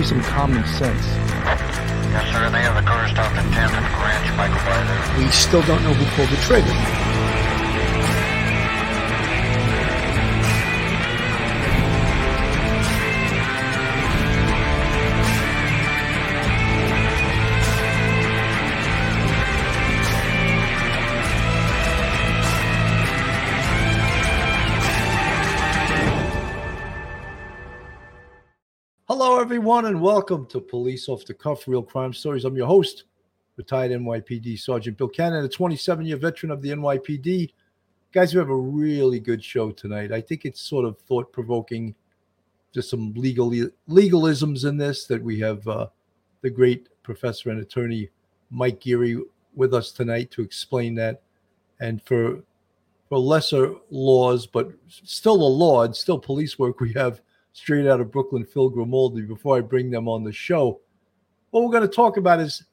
there has to be some common sense. Yes, sir. They have the car stopped 10th and Ranch, Michael by. We still don't know who pulled the trigger. Everyone, and welcome to Police Off the Cuff Real Crime Stories. I'm your host, retired NYPD Sergeant Bill Cannon, a 27 year veteran of the NYPD. Guys, we have a really good show tonight. I think it's sort of thought provoking. Just some legal legalisms in this that we have uh, the great professor and attorney Mike Geary with us tonight to explain that. And for for lesser laws, but still a law and still police work, we have straight out of Brooklyn, Phil Grimaldi, before I bring them on the show. What we're going to talk about is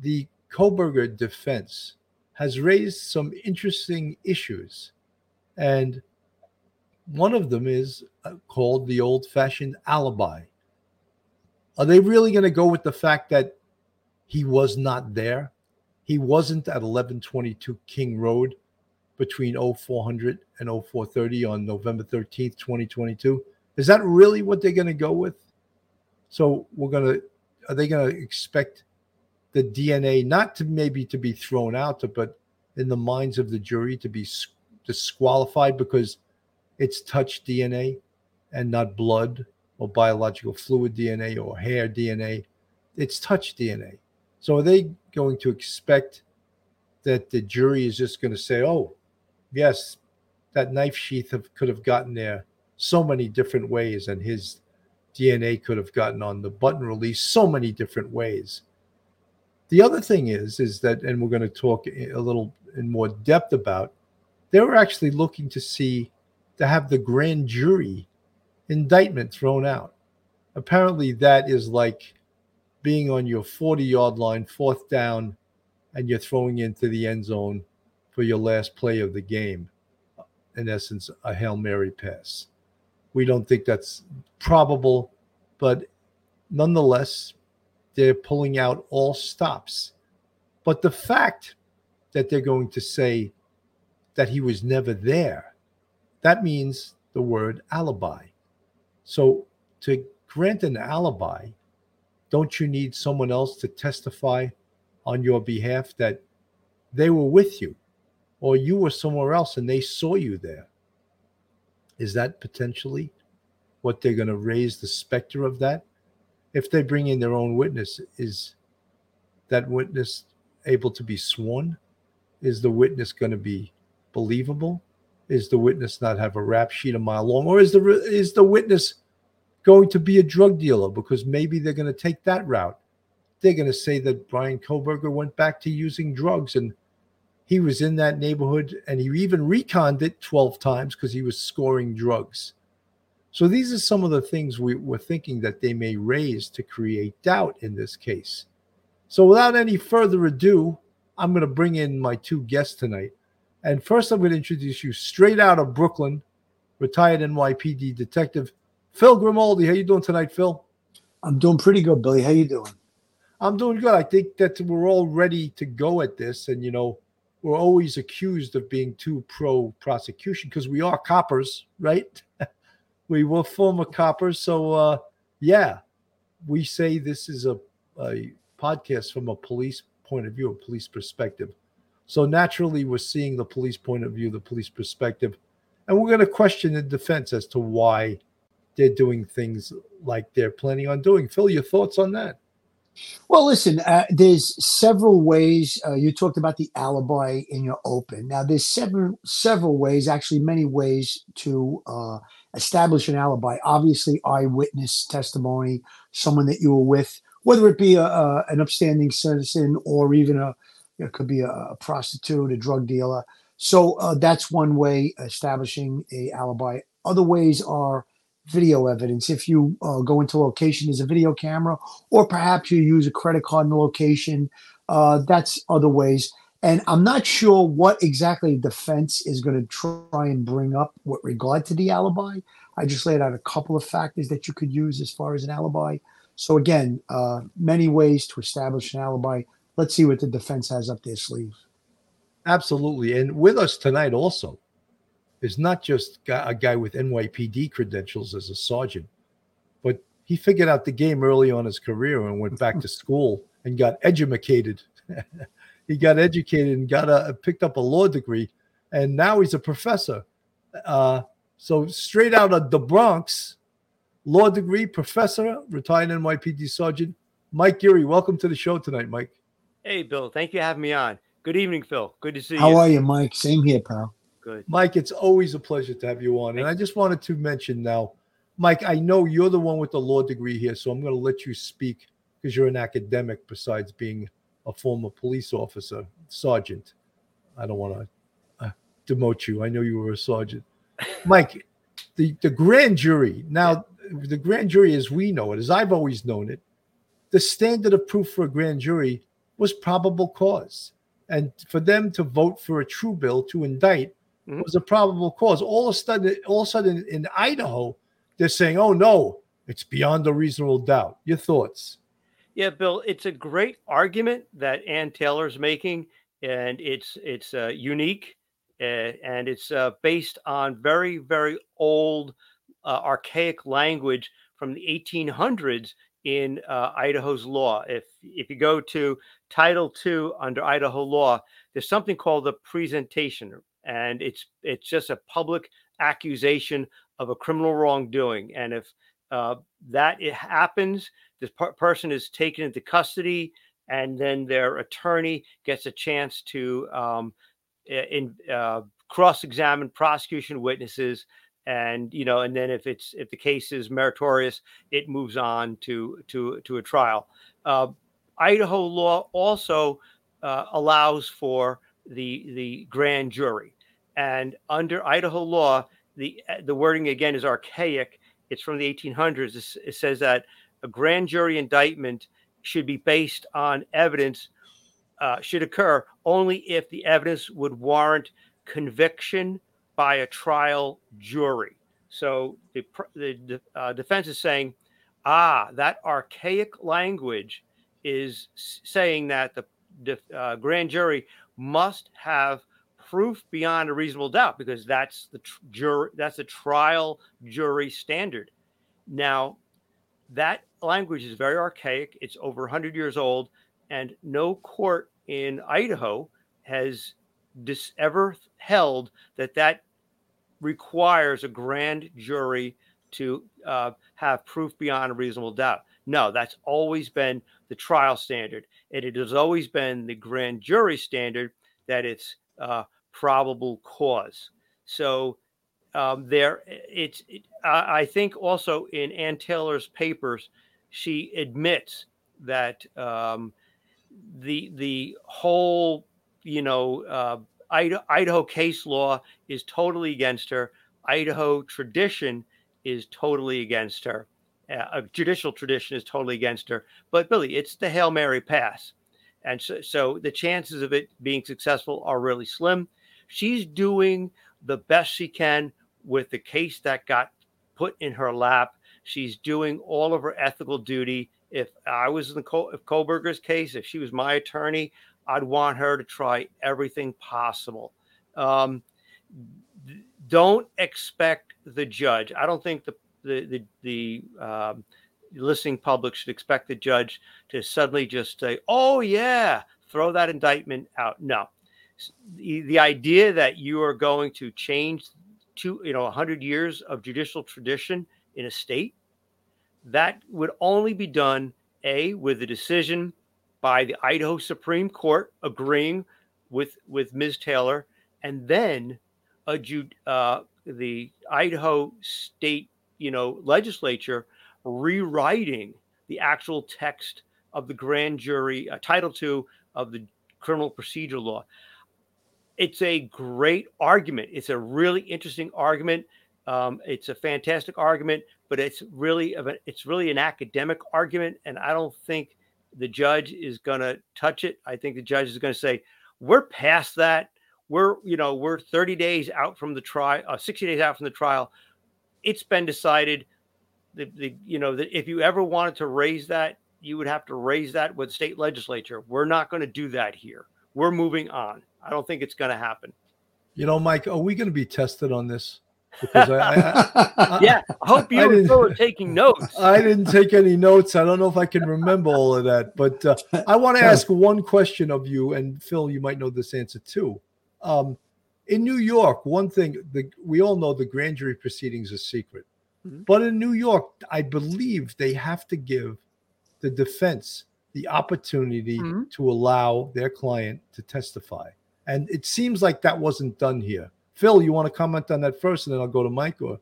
the Kohberger defense has raised some interesting issues. And one of them is uh, called the old fashioned alibi. Are they really going to go with the fact that he was not there? He wasn't at 1122 King Road between 0400 and 0430 on November 13th, 2022. Is that really what they're going to go with? So we're going to, are they going to expect the DNA not to maybe to be thrown out, but in the minds of the jury to be disqualified because it's touch DNA and not blood or biological fluid DNA or hair DNA? It's touch DNA. So are they going to expect that the jury is just going to say, oh, yes, that knife sheath have, could have gotten there so many different ways, and his DNA could have gotten on the button release so many different ways. The other thing is, is that, and we're going to talk a little in more depth about, they were actually looking to see to have the grand jury indictment thrown out. Apparently, that is like being on your 40 yard line, fourth down, and you're throwing into the end zone for your last play of the game. In essence, a Hail Mary pass. We don't think that's probable, but nonetheless, they're pulling out all stops. But the fact that they're going to say that he was never there, that means the word alibi. So to grant an alibi, don't you need someone else to testify on your behalf that they were with you or you were somewhere else and they saw you there? Is that potentially what they're going to raise the specter of that? If they bring in their own witness, is that witness able to be sworn? Is the witness going to be believable? Is the witness not have a rap sheet a mile long, or is the is the witness going to be a drug dealer? Because maybe they're going to take that route. They're going to say that Bryan Kohberger went back to using drugs and he was in that neighborhood and he even reconned it 12 times because he was scoring drugs. So these are some of the things we were thinking that they may raise to create doubt in this case. So without any further ado, I'm going to bring in my two guests tonight. And first, I'm going to introduce you straight out of Brooklyn, retired NYPD detective Phil Grimaldi. How you doing tonight, Phil? I'm doing pretty good, Billy. How you doing? I'm doing good. I think that we're all ready to go at this, and you know, we're always accused of being too pro prosecution because we are coppers, right? we were former coppers. So, uh, yeah, we say this is a, a podcast from a police point of view, a police perspective. So, naturally, we're seeing the police point of view, the police perspective. And we're going to question the defense as to why they're doing things like they're planning on doing. Phil, your thoughts on that? Well, listen, uh, there's several ways. Uh, you talked about the alibi in your open. Now, there's several several ways, actually, many ways to uh, establish an alibi. Obviously, eyewitness testimony, someone that you were with, whether it be a, a an upstanding citizen or even a it could be a, a prostitute, a drug dealer. So uh, that's one way establishing a alibi. Other ways are video evidence. If you uh, go into location, there's a video camera, or perhaps you use a credit card in the location. Uh, that's other ways. And I'm not sure what exactly defense is going to try and bring up with regard to the alibi. I just laid out a couple of factors that you could use as far as an alibi. So again, uh, many ways to establish an alibi. Let's see what the defense has up their sleeve. Absolutely. And with us tonight also is not just a guy with NYPD credentials as a sergeant, but he figured out the game early on his career and went back to school and got educated. he got educated and got a picked up a law degree, and now he's a professor. Uh, so straight out of the Bronx, law degree, professor, retired NYPD sergeant, Mike Geary. Welcome to the show tonight, Mike. Hey, Bill. Thank you for having me on. Good evening, Phil. Good to see How you. How are you, Mike? Same here, pal. Good. Mike, it's always a pleasure to have you on. And I just wanted to mention now, Mike, I know you're the one with the law degree here, so I'm going to let you speak because you're an academic besides being a former police officer, sergeant. I don't want to uh, demote you. I know you were a sergeant. Mike, the, the grand jury, now, the grand jury as we know it, as I've always known it, the standard of proof for a grand jury was probable cause. And for them to vote for a true bill to indict mm-hmm. was a probable cause. All of a sudden, all of a sudden in Idaho, they're saying, "Oh no, it's beyond a reasonable doubt." Your thoughts? Yeah, Bill, it's a great argument that Anne Taylor's making, and it's it's uh, unique, uh, and it's uh, based on very very old, uh, archaic language from the 1800s in uh, Idaho's law. If if you go to Title II under Idaho law, there's something called the presentation, and it's it's just a public accusation of a criminal wrongdoing. And if uh, that it happens, this per- person is taken into custody, and then their attorney gets a chance to um, in uh, cross-examine prosecution witnesses and you know and then if it's if the case is meritorious it moves on to to to a trial uh, idaho law also uh, allows for the the grand jury. And under idaho law the the wording again is archaic. It's from the 1800s it says that a grand jury indictment should be based on evidence uh, should occur only if the evidence would warrant conviction by a trial jury. So the, the uh, defense is saying, ah, that archaic language is saying that the uh, grand jury must have proof beyond a reasonable doubt because that's the tr- jury that's the trial jury standard. Now, that language is very archaic. It's over 100 years old, and no court in Idaho has dis- ever held that that requires a grand jury to uh, have proof beyond a reasonable doubt. No, that's always been the trial standard, and it has always been the grand jury standard that it's uh, probable cause. So um, there, it's. It, I think also in Anne Taylor's papers, she admits that um, the the whole, you know, uh, Idaho case law is totally against her. Idaho tradition is totally against her. Uh, a judicial tradition is totally against her. But Billy, it's the Hail Mary pass. And so, so the chances of it being successful are really slim. She's doing the best she can with the case that got put in her lap. She's doing all of her ethical duty. If I was in the Col- if Kohberger's case, if she was my attorney, I'd want her to try everything possible. Um, don't expect the judge. I don't think the the the, the um, listening public should expect the judge to suddenly just say, "Oh yeah, throw that indictment out." No, the, the idea that you are going to change to you know hundred years of judicial tradition in a state that would only be done a with a decision by the Idaho Supreme Court agreeing with with Ms. Taylor, and then a uh, the Idaho State you know legislature rewriting the actual text of the grand jury uh, Title II of the criminal procedure law. It's a great argument. It's a really interesting argument. Um, it's a fantastic argument, but it's really a, it's really an academic argument, and I don't think the judge is going to touch it. I think the judge is going to say, we're past that. We're you know we're 30 days out from the trial, uh, 60 days out from the trial. It's been decided the, the you know that if you ever wanted to raise that, you would have to raise that with state legislature. We're not going to do that here. We're moving on. I don't think it's going to happen. You know, Mike, are we going to be tested on this? Because I, I, I yeah, I hope you and Phil are taking notes. I didn't take any notes. I don't know if I can remember all of that, but uh, I want to ask one question of you, and Phil, you might know this answer too. Um, in New York, one thing the, we all know the grand jury proceedings are secret, mm-hmm. but in New York, I believe they have to give the defense the opportunity mm-hmm. to allow their client to testify. And it seems like that wasn't done here. Phil, you want to comment on that first, and then I'll go to Mike. Or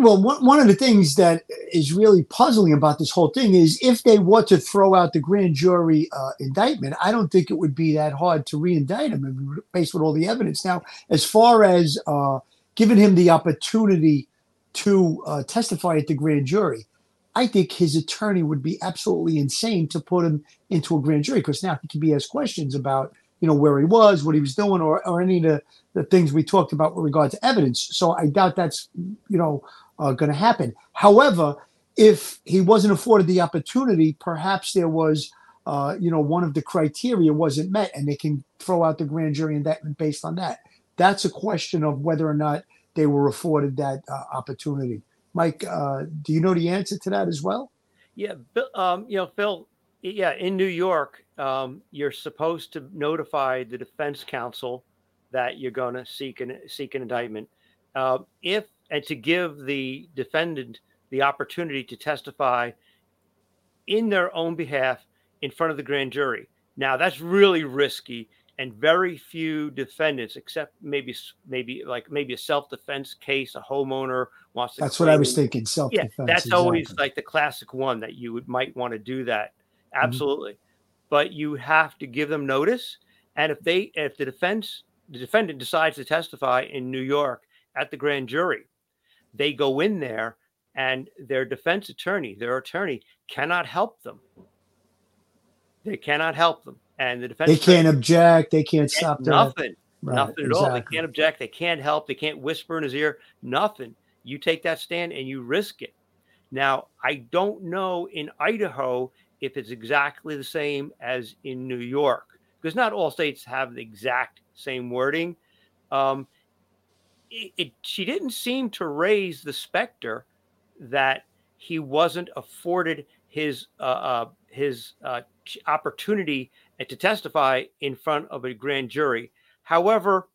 well, one, one of the things that is really puzzling about this whole thing is if they were to throw out the grand jury uh, indictment, I don't think it would be that hard to re-indict him based on all the evidence. Now, as far as uh, giving him the opportunity to uh, testify at the grand jury, I think his attorney would be absolutely insane to put him into a grand jury because now he can be asked questions about, you know, where he was, what he was doing, or, or any of the, the things we talked about with regard to evidence. So I doubt that's, you know, uh, going to happen. However, if he wasn't afforded the opportunity, perhaps there was, uh, you know, one of the criteria wasn't met and they can throw out the grand jury indictment based on that. That's a question of whether or not they were afforded that uh, opportunity. Mike, uh, do you know the answer to that as well? Yeah, um, you know, Phil. Yeah, in New York, um, you're supposed to notify the defense counsel that you're going to seek an seek an indictment. Uh, if and to give the defendant the opportunity to testify in their own behalf in front of the grand jury. Now that's really risky and very few defendants, except maybe maybe like maybe a self defense case, a homeowner wants to. That's what I was thinking. Self defense. Yeah, that's exactly. always like the classic one that you would might want to do that. Mm-hmm. Absolutely, mm-hmm. but you have to give them notice, and if they if the defense the defendant decides to testify in New York at the grand jury, they go in there and their defense attorney, their attorney, cannot help them. They cannot help them. And the defense they can't object. They can't stop nothing. Right, nothing at exactly. all. They can't object. They can't help. They can't whisper in his ear. Nothing. You take that stand and you risk it. Now i don't know in idaho if it's exactly the same as in new york because not all states have the exact same wording. Um, it, it, she didn't seem to raise the specter that he wasn't afforded his uh, uh, his uh, opportunity to testify in front of a grand jury. However,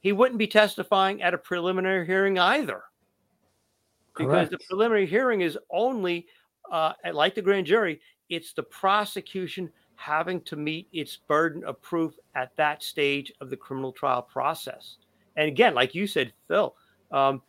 he wouldn't be testifying at a preliminary hearing either. Because the preliminary hearing is only, uh, like the grand jury, it's the prosecution having to meet its burden of proof at that stage of the criminal trial process. And again, like you said, Phil, um,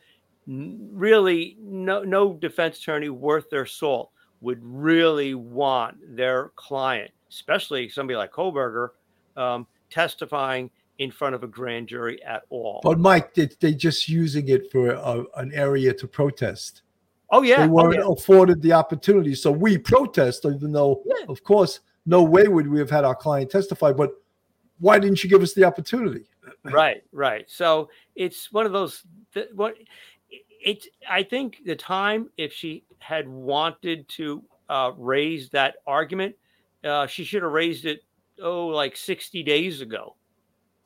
really no no defense attorney worth their salt would really want their client especially somebody like Kohberger, um, testifying in front of a grand jury at all. But Mike, they, they just using it for a, an area to protest. Oh yeah, they weren't oh, yeah. afforded the opportunity, so we protest, even though, yeah. of course, no way would we have had our client testify. But why didn't you give us the opportunity? Right, right. So it's one of those. Th- what it's. I think the time if she had wanted to uh, raise that argument, uh, she should have raised it oh like 60 days ago.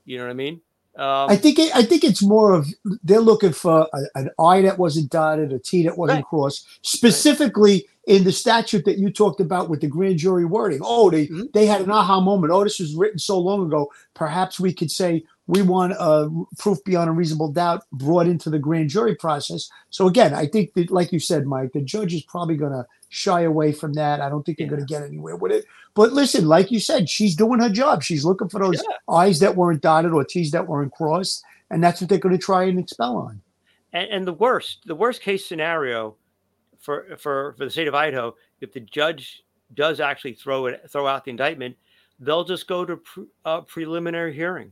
You know what I mean? Um, I think it, I think it's more of they're looking for a, an I that wasn't dotted, a T that wasn't right. crossed, specifically right. in the statute that you talked about with the grand jury wording. Oh, they mm-hmm. they had an aha moment. Oh, this was written so long ago. Perhaps we could say we want uh, proof beyond a reasonable doubt brought into the grand jury process. So again, I think that, like you said, Mike, the judge is probably going to shy away from that. I don't think they're yeah. going to get anywhere with it. But listen, like you said, she's doing her job. She's looking for those yeah. I's that weren't dotted or T's that weren't crossed, and that's what they're going to try and expel on. And, and the worst, the worst case scenario for for for the state of Idaho, if the judge does actually throw it throw out the indictment, they'll just go to pre, uh, preliminary hearing,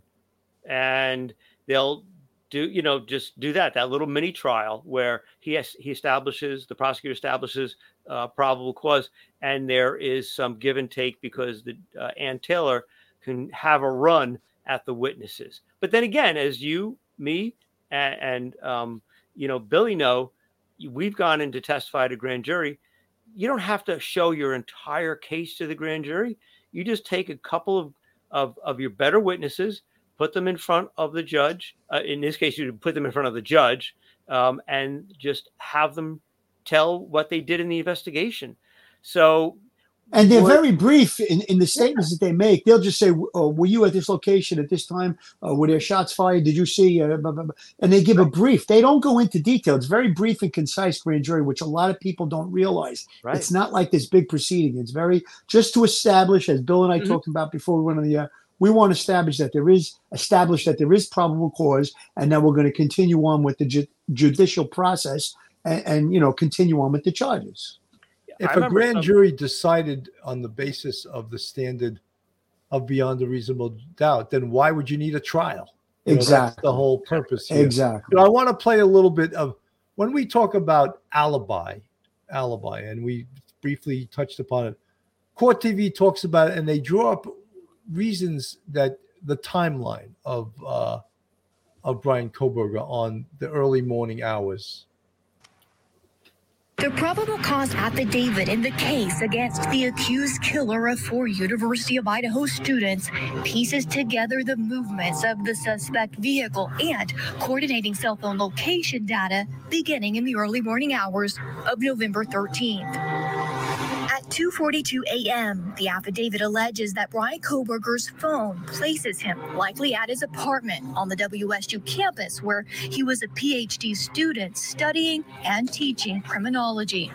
and they'll do you know just do that that little mini trial where he has, he establishes the prosecutor establishes uh, probable cause and there is some give and take because the uh, Anne Taylor can have a run at the witnesses. But then again, as you, me, and, and um, you know Billy know, we've gone in to testify to grand jury. You don't have to show your entire case to the grand jury. You just take a couple of of, of your better witnesses, put them in front of the judge. Uh, in this case, you put them in front of the judge um, and just have them tell what they did in the investigation. So and they're very brief in, in the statements yeah. that they make. They'll just say, oh, "Were you at this location at this time? Uh, were there shots fired? Did you see?" Uh, blah, blah, blah. And they give right. a brief. They don't go into detail. It's very brief and concise grand jury, which a lot of people don't realize. Right. It's not like this big proceeding. It's very just to establish, as Bill and I mm-hmm. talked about before we went on the air. We want to establish that there is establish that there is probable cause, and that we're going to continue on with the ju- judicial process, and, and you know continue on with the charges if a grand jury decided on the basis of the standard of beyond a reasonable doubt, then why would you need a trial? You know, exactly. the whole purpose. Here. Exactly. I want to play a little bit of when we talk about alibi, alibi, and we briefly touched upon it. Court TV talks about it, and they draw up reasons that the timeline of uh, of Bryan Kohberger on the early morning hours the probable cause affidavit in the case against the accused killer of four University of Idaho students pieces together the movements of the suspect vehicle and coordinating cell phone location data beginning in the early morning hours of November 13th. At 2:42 a.m., the affidavit alleges that Bryan Kohberger's phone places him likely at his apartment on the WSU campus where he was a PhD student studying and teaching criminology.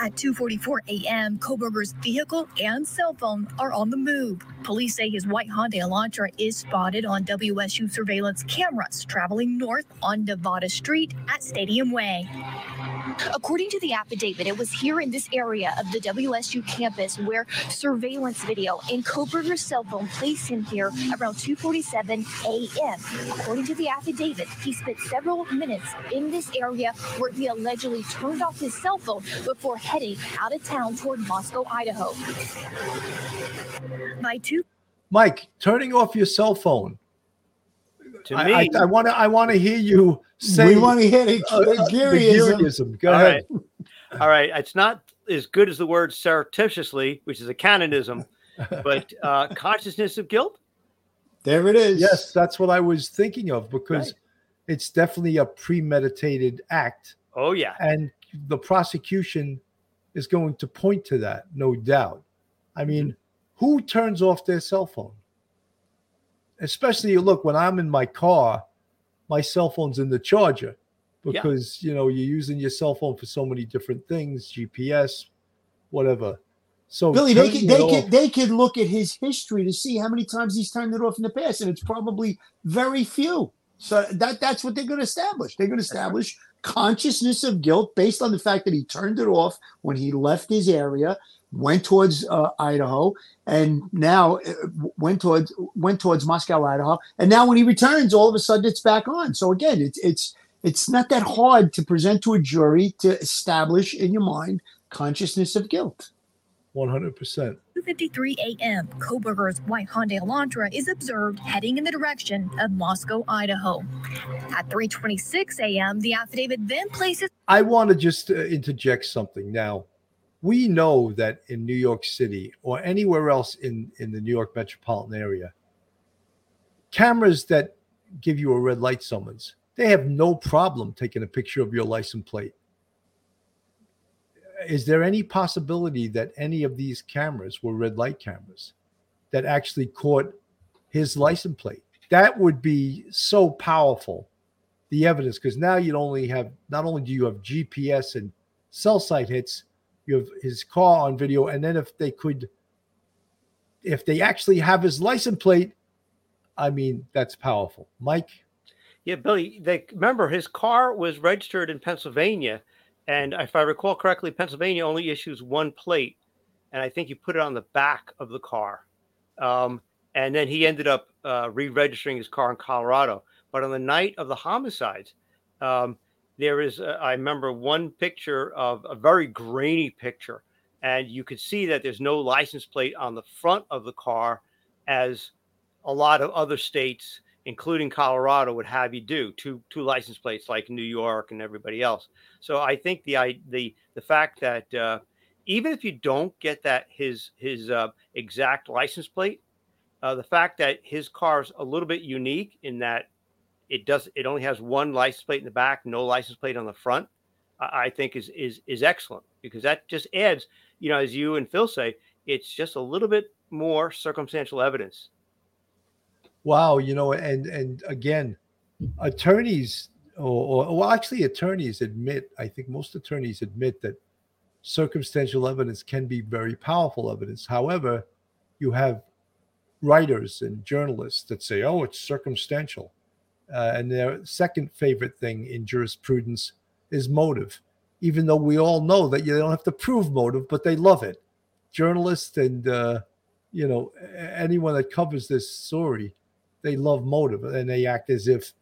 At 2:44 a.m., Kohberger's vehicle and cell phone are on the move. Police say his white Hyundai Elantra is spotted on WSU surveillance cameras traveling north on Nevada Street at Stadium Way. According to the affidavit, it was here in this area of the WSU campus where surveillance video and Kohberger's cell phone placed him here around 2:47 a.m. According to the affidavit, he spent several minutes in this area where he allegedly turned off his cell phone before heading out of town toward Moscow, Idaho. My two Mike, turning off your cell phone. To I, me, I want to. I want to hear you say. We want to hear it. Uh, uh Gearyism. Go All ahead. Right. All right. It's not as good as the word surreptitiously, which is a Cannonism, but uh, consciousness of guilt. There it is. Yes, that's what I was thinking of because right. it's definitely a premeditated act. Oh yeah. And the prosecution is going to point to that, no doubt. I mean, mm-hmm. who turns off their cell phone? Especially, you look, when I'm in my car, my cell phone's in the charger because, yeah. you know, you're using your cell phone for so many different things, GPS, whatever. So Billy, they could, they could they could look at his history to see how many times he's turned it off in the past, and it's probably very few. So that that's what they're going to establish. They're going to establish consciousness of guilt based on the fact that he turned it off when he left his area, went towards uh, Idaho, and now uh, went towards went towards Moscow, Idaho, and now when he returns, all of a sudden it's back on. So again, it's it's it's not that hard to present to a jury to establish in your mind consciousness of guilt. 100%. 2:53 a.m. Kohberger's white Hyundai Elantra is observed heading in the direction of Moscow, Idaho. At 3:26 a.m., the affidavit then places. I want to just uh, interject something now. We know that in New York City or anywhere else in in the New York metropolitan area, cameras that give you a red light summons, they have no problem taking a picture of your license plate is there any possibility that any of these cameras were red light cameras that actually caught his license plate? That would be so powerful, the evidence, because now you only have not only do you have GPS and cell site hits, you have his car on video, and then if they could, if they actually have his license plate, I mean that's powerful, Mike. Yeah, Billy. They remember his car was registered in Pennsylvania and if I recall correctly, Pennsylvania only issues one plate, and I think you put it on the back of the car. Um, and then he ended up uh, re-registering his car in Colorado. But on the night of the homicides, um, there is uh, I remember one picture of a very grainy picture, and you could see that there's no license plate on the front of the car, as a lot of other states, including Colorado, would have you do two two license plates like New York and everybody else. So I think the I, the the fact that uh, even if you don't get that his his uh, exact license plate, uh, the fact that his car is a little bit unique in that it does it only has one license plate in the back, no license plate on the front. I, I think is is is excellent because that just adds, you know, as you and Phil say, it's just a little bit more circumstantial evidence. Wow, you know, and and again, attorneys or, or well, actually, attorneys admit. I think most attorneys admit that circumstantial evidence can be very powerful evidence. However, you have writers and journalists that say, "Oh, it's circumstantial." Uh, and their second favorite thing in jurisprudence is motive, even though we all know that you don't have to prove motive, but they love it. Journalists and uh, you know anyone that covers this story, they love motive, and they act as if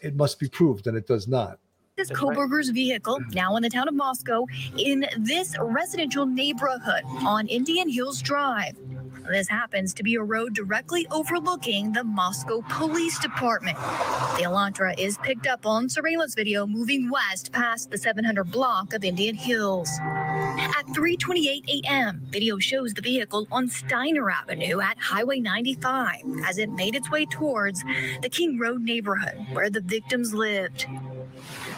it must be proved, and it does not. This Kohberger's vehicle, now in the town of Moscow, in this residential neighborhood on Indian Hills Drive. This happens to be a road directly overlooking the Moscow Police Department. The Elantra is picked up on surveillance video moving west past the 700 block of Indian Hills. At 3:28 a.m., video shows the vehicle on Styner Avenue at Highway 95 as it made its way towards the King Road neighborhood where the victims lived.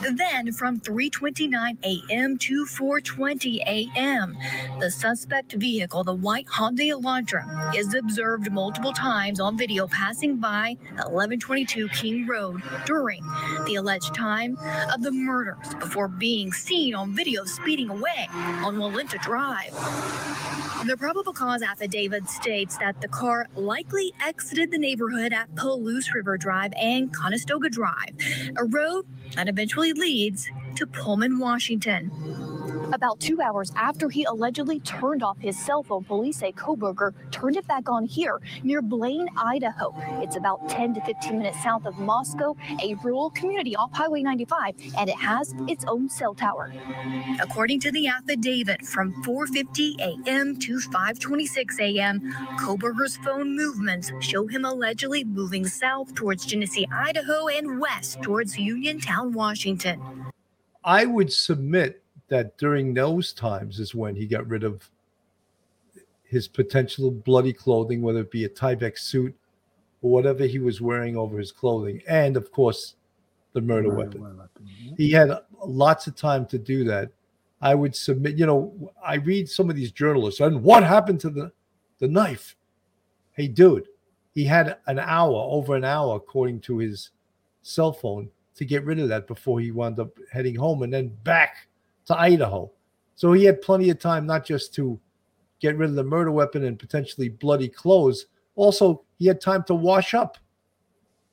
Then from 3:29 a.m. to 4:20 a.m., the suspect vehicle, the white Hyundai Elantra, is observed multiple times on video passing by 1122 King Road during the alleged time of the murders before being seen on video speeding away on Walenta Drive. The probable cause affidavit states that the car likely exited the neighborhood at Palouse River Drive and Conestoga Drive, a road that eventually leads to Pullman, Washington. About two hours after he allegedly turned off his cell phone, police say Kohberger turned it back on here near Blaine, Idaho. It's about 10 to 15 minutes south of Moscow, a rural community off Highway 95, and it has its own cell tower. According to the affidavit, from 4:50 a.m. to 5:26 a.m., Kohberger's phone movements show him allegedly moving south towards Genesee, Idaho, and west towards Uniontown, Washington. I would submit that during those times is when he got rid of his potential bloody clothing, whether it be a Tyvek suit or whatever he was wearing over his clothing, and of course, the murder, weapon. weapon. He had lots of time to do that. I would submit, you know, I read some of these journalists, and what happened to the, the knife? Hey, dude, he had an hour, over an hour, according to his cell phone, to get rid of that before he wound up heading home and then back to Idaho. So he had plenty of time not just to get rid of the murder weapon and potentially bloody clothes, also he had time to wash up.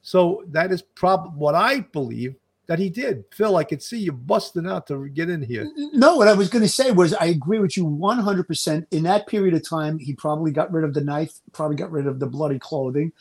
So that is probably what I believe that he did. Phil, I could see you busting out to get in here. No, what I was going to say was I agree with you 100%. In that period of time, he probably got rid of the knife, probably got rid of the bloody clothing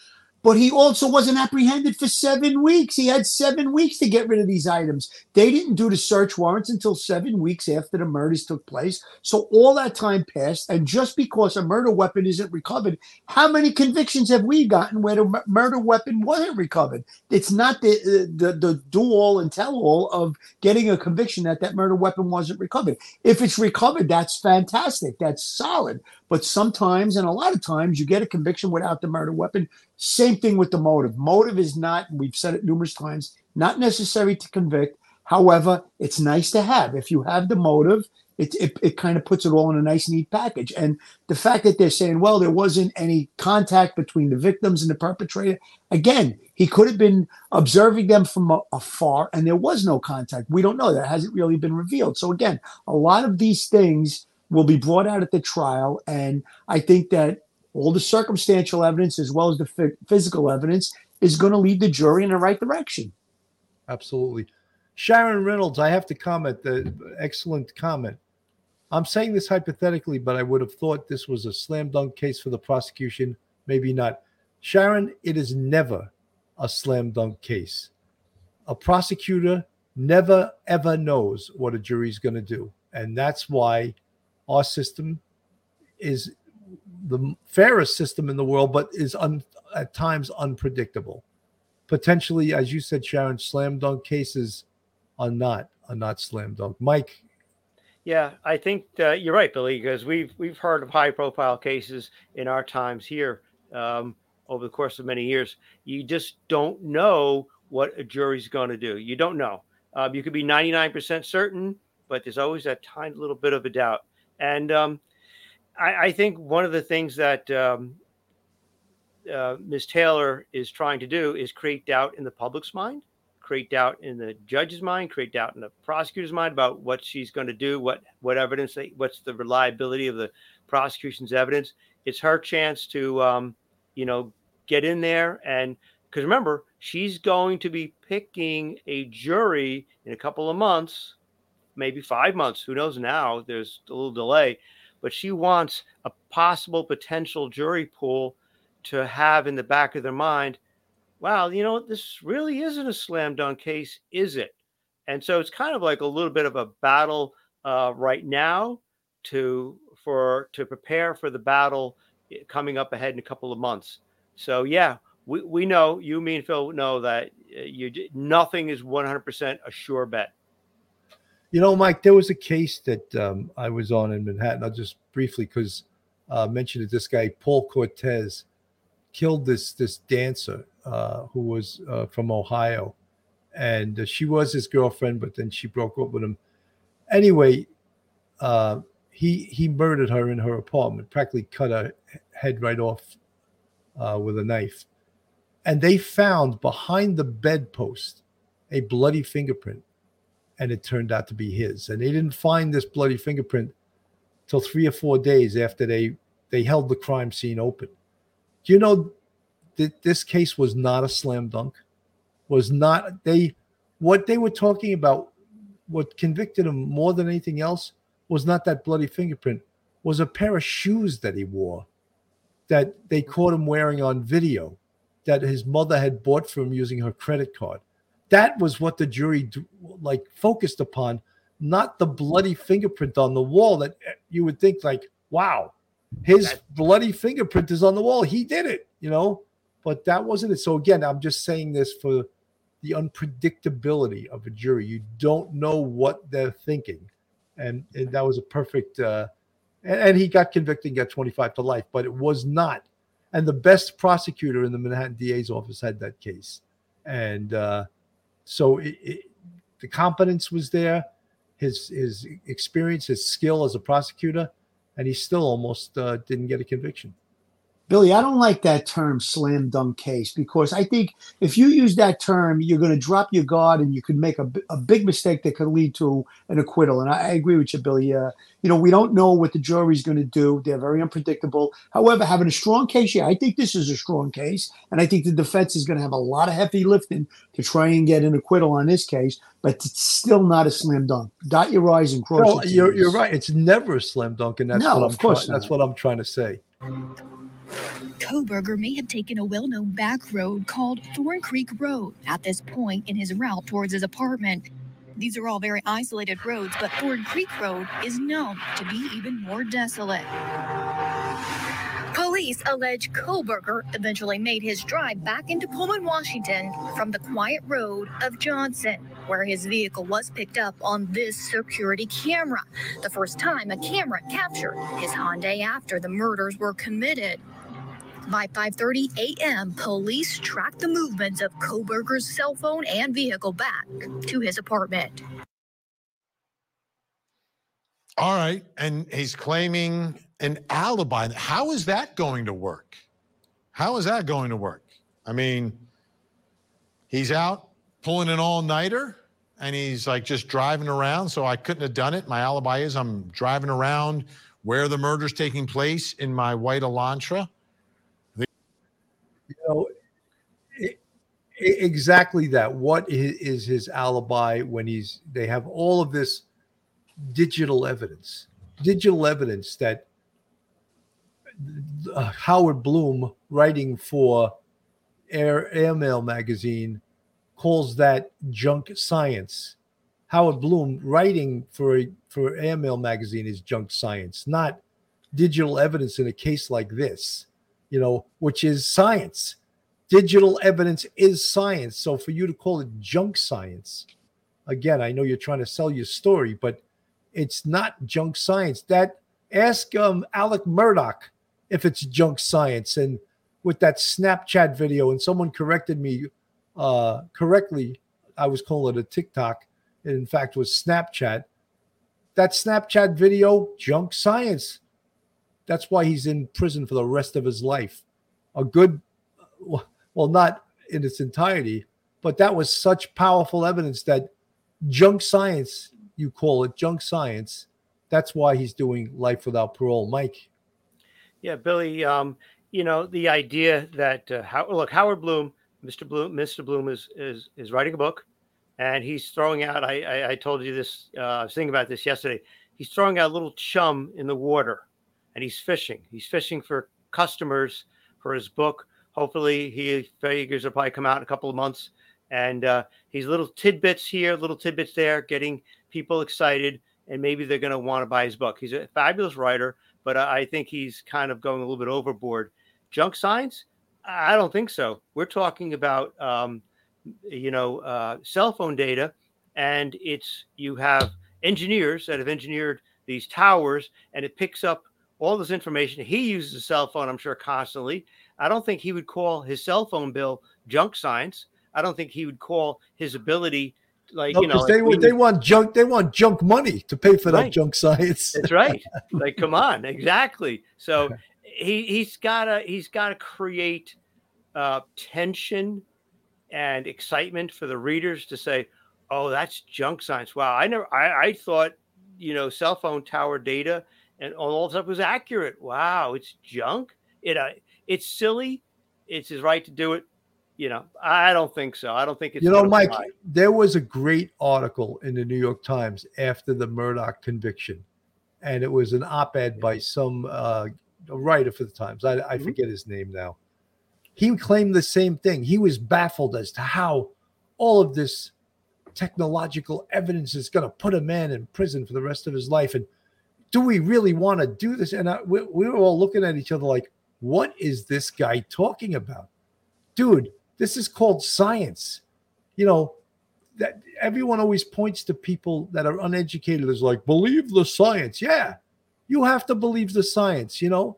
but he also wasn't apprehended for seven weeks. He had seven weeks to get rid of these items. They didn't do the search warrants until seven weeks after the murders took place. So all that time passed. And just because a murder weapon isn't recovered, how many convictions have we gotten where the murder weapon wasn't recovered? It's not the uh, the, the do all and tell all of getting a conviction that that murder weapon wasn't recovered. If it's recovered, that's fantastic. That's solid. But sometimes, and a lot of times, you get a conviction without the murder weapon. Same thing with the motive. Motive is not, we've said it numerous times, not necessary to convict. However, it's nice to have. If you have the motive, it, it, it kind of puts it all in a nice, neat package. And the fact that they're saying, well, there wasn't any contact between the victims and the perpetrator, again, he could have been observing them from afar and there was no contact. We don't know. That hasn't really been revealed. So, again, a lot of these things will be brought out at the trial. And I think that all the circumstantial evidence as well as the physical evidence is going to lead the jury in the right direction. Absolutely. Sharon Reynolds, I have to comment. The excellent comment. I'm saying this hypothetically, but I would have thought this was a slam dunk case for the prosecution. Maybe not. Sharon, it is never a slam dunk case. A prosecutor never ever knows what a jury's going to do. And that's why our system is the fairest system in the world, but is un, at times unpredictable. Potentially, as you said, Sharon, slam dunk cases are not are not slam dunk. Mike, Yeah, I think uh, you're right, Billy, because we've we've heard of high profile cases in our times here um, over the course of many years. You just don't know what a jury's going to do. You don't know. Um, you could be 99% certain, but there's always that tiny little bit of a doubt. And um, I, I think one of the things that um, uh, Ms. Taylor is trying to do is create doubt in the public's mind, create doubt in the judge's mind, create doubt in the prosecutor's mind about what she's going to do, what what evidence, they, what's the reliability of the prosecution's evidence. It's her chance to, um, you know, get in there and because remember, she's going to be picking a jury in a couple of months, maybe five months. Who knows now? There's a little delay, but she wants a possible potential jury pool to have in the back of their mind. Wow, you know, this really isn't a slam dunk case, is it? And so it's kind of like a little bit of a battle uh, right now to for to prepare for the battle eh, coming up ahead in a couple of months. So yeah, we, we know you, me, and Phil know that uh, you nothing is 100% a sure bet. You know, Mike, there was a case that um, I was on in Manhattan. I'll just briefly because uh, mention that this guy Paul Cortez killed this this dancer uh, who was uh, from Ohio, and uh, she was his girlfriend, but then she broke up with him. Anyway, uh, he he murdered her in her apartment, practically cut her head right off uh, with a knife, and they found behind the bedpost a bloody fingerprint and it turned out to be his. And they didn't find this bloody fingerprint till three or four days after they they held the crime scene open. Do you know that this case was not a slam dunk? Was not they what they were talking about? What convicted him more than anything else was not that bloody fingerprint. Was a pair of shoes that he wore that they caught him wearing on video that his mother had bought for him using her credit card that was what the jury like focused upon not the bloody fingerprint on the wall that eh, you would think like wow his that, bloody fingerprint is on the wall. He did it you know? But that wasn't it. So again i'm just saying this for the unpredictability of a jury. You don't know what they're thinking. And, and that was a perfect uh and, and he got convicted and got 25 to life but it was not. And the best prosecutor in the manhattan da's office had that case. And uh so it, it, the competence was there, his his experience, his skill as a prosecutor, and he still almost uh, didn't get a conviction. Billy, I don't like that term slam dunk case because I think if you use that term, you're going to drop your guard and you could make a, a big mistake that could lead to an acquittal. And I, I agree with you, Billy. Uh, you know, we don't know what the jury's going to do. They're very unpredictable. However, having a strong case, yeah, I think this is a strong case. And I think the defense is going to have a lot of heavy lifting to try and get an acquittal on this case, but it's still not a slam dunk. Dot your I's and cross no, your you're, you're right. It's never a slam dunk. And that's, no, what, I'm of course try- that's what I'm trying to say. Kohberger may have taken a well known back road called Thorn Creek Road at this point in his route towards his apartment. These are all very isolated roads, but Thorn Creek Road is known to be even more desolate. Police allege Kohberger eventually made his drive back into Pullman, Washington from the quiet road of Johnson, where his vehicle was picked up on this security camera. The first time a camera captured his Hyundai after the murders were committed. By 5:30 a.m., police tracked the movements of Kohberger's cell phone and vehicle back to his apartment. All right, and he's claiming an alibi. How is that going to work? How is that going to work? I mean, he's out pulling an all-nighter and he's like just driving around. So I couldn't have done it. My alibi is I'm driving around where the murder's taking place in my white Elantra. You know, it, it, exactly that. What is, is his alibi when he's? They have all of this digital evidence, digital evidence that uh, Howard Blum, writing for Air Airmail magazine, calls that junk science. Howard Blum, writing for for Airmail magazine, is junk science, not digital evidence in a case like this, you know, which is science. Digital evidence is science. So for you to call it junk science, again, I know you're trying to sell your story, but it's not junk science. That ask um, Alec Murdaugh if it's junk science. And with that Snapchat video, and someone corrected me uh, correctly, I was calling it a TikTok. It in fact was Snapchat. That Snapchat video, junk science. That's why he's in prison for the rest of his life. A good, well, not in its entirety, but that was such powerful evidence that junk science, you call it junk science. That's why he's doing life without parole. Mike. Yeah, Billy. Um, you know the idea that uh, how, look Howard Blum, Mr. Blum, Mr. Blum is is is writing a book, and he's throwing out. I I, I told you this. Uh, I was thinking about this yesterday. He's throwing out a little chum in the water, and he's fishing. He's fishing for customers for his book. Hopefully, he figures it'll probably come out in a couple of months. And uh, he's little tidbits here, little tidbits there, getting people excited, and maybe they're going to want to buy his book. He's a fabulous writer, but I think he's kind of going a little bit overboard. Junk science? I don't think so. We're talking about, um, you know, uh, cell phone data, and it's you have engineers that have engineered these towers, and it picks up all this information. He uses a cell phone, I'm sure, constantly. I don't think he would call his cell phone bill junk science. I don't think he would call his ability like no, you know they we, they want junk they want junk money to pay for Right. that junk science. That's right. like, come on, exactly. So he he's gotta he's gotta create uh, tension and excitement for the readers to say, "Oh, that's junk science." Wow, I never I, I thought you know cell phone tower data and all that stuff was accurate. Wow, it's junk. It uh, it's silly. It's his right to do it. You know, I don't think so. I don't think it's you know, Mike, fly. there was a great article in the New York Times after the Murdaugh conviction, and it was an op-ed by some uh, writer for the Times. I, I Mhm. forget his name now. He claimed the same thing. He was baffled as to how all of this technological evidence is going to put a man in prison for the rest of his life, and do we really want to do this? And I, we, we were all looking at each other like, what is this guy talking about, dude? This is called science. You know, that everyone always points to people that are uneducated as like believe the science. Yeah you have to believe the science you know?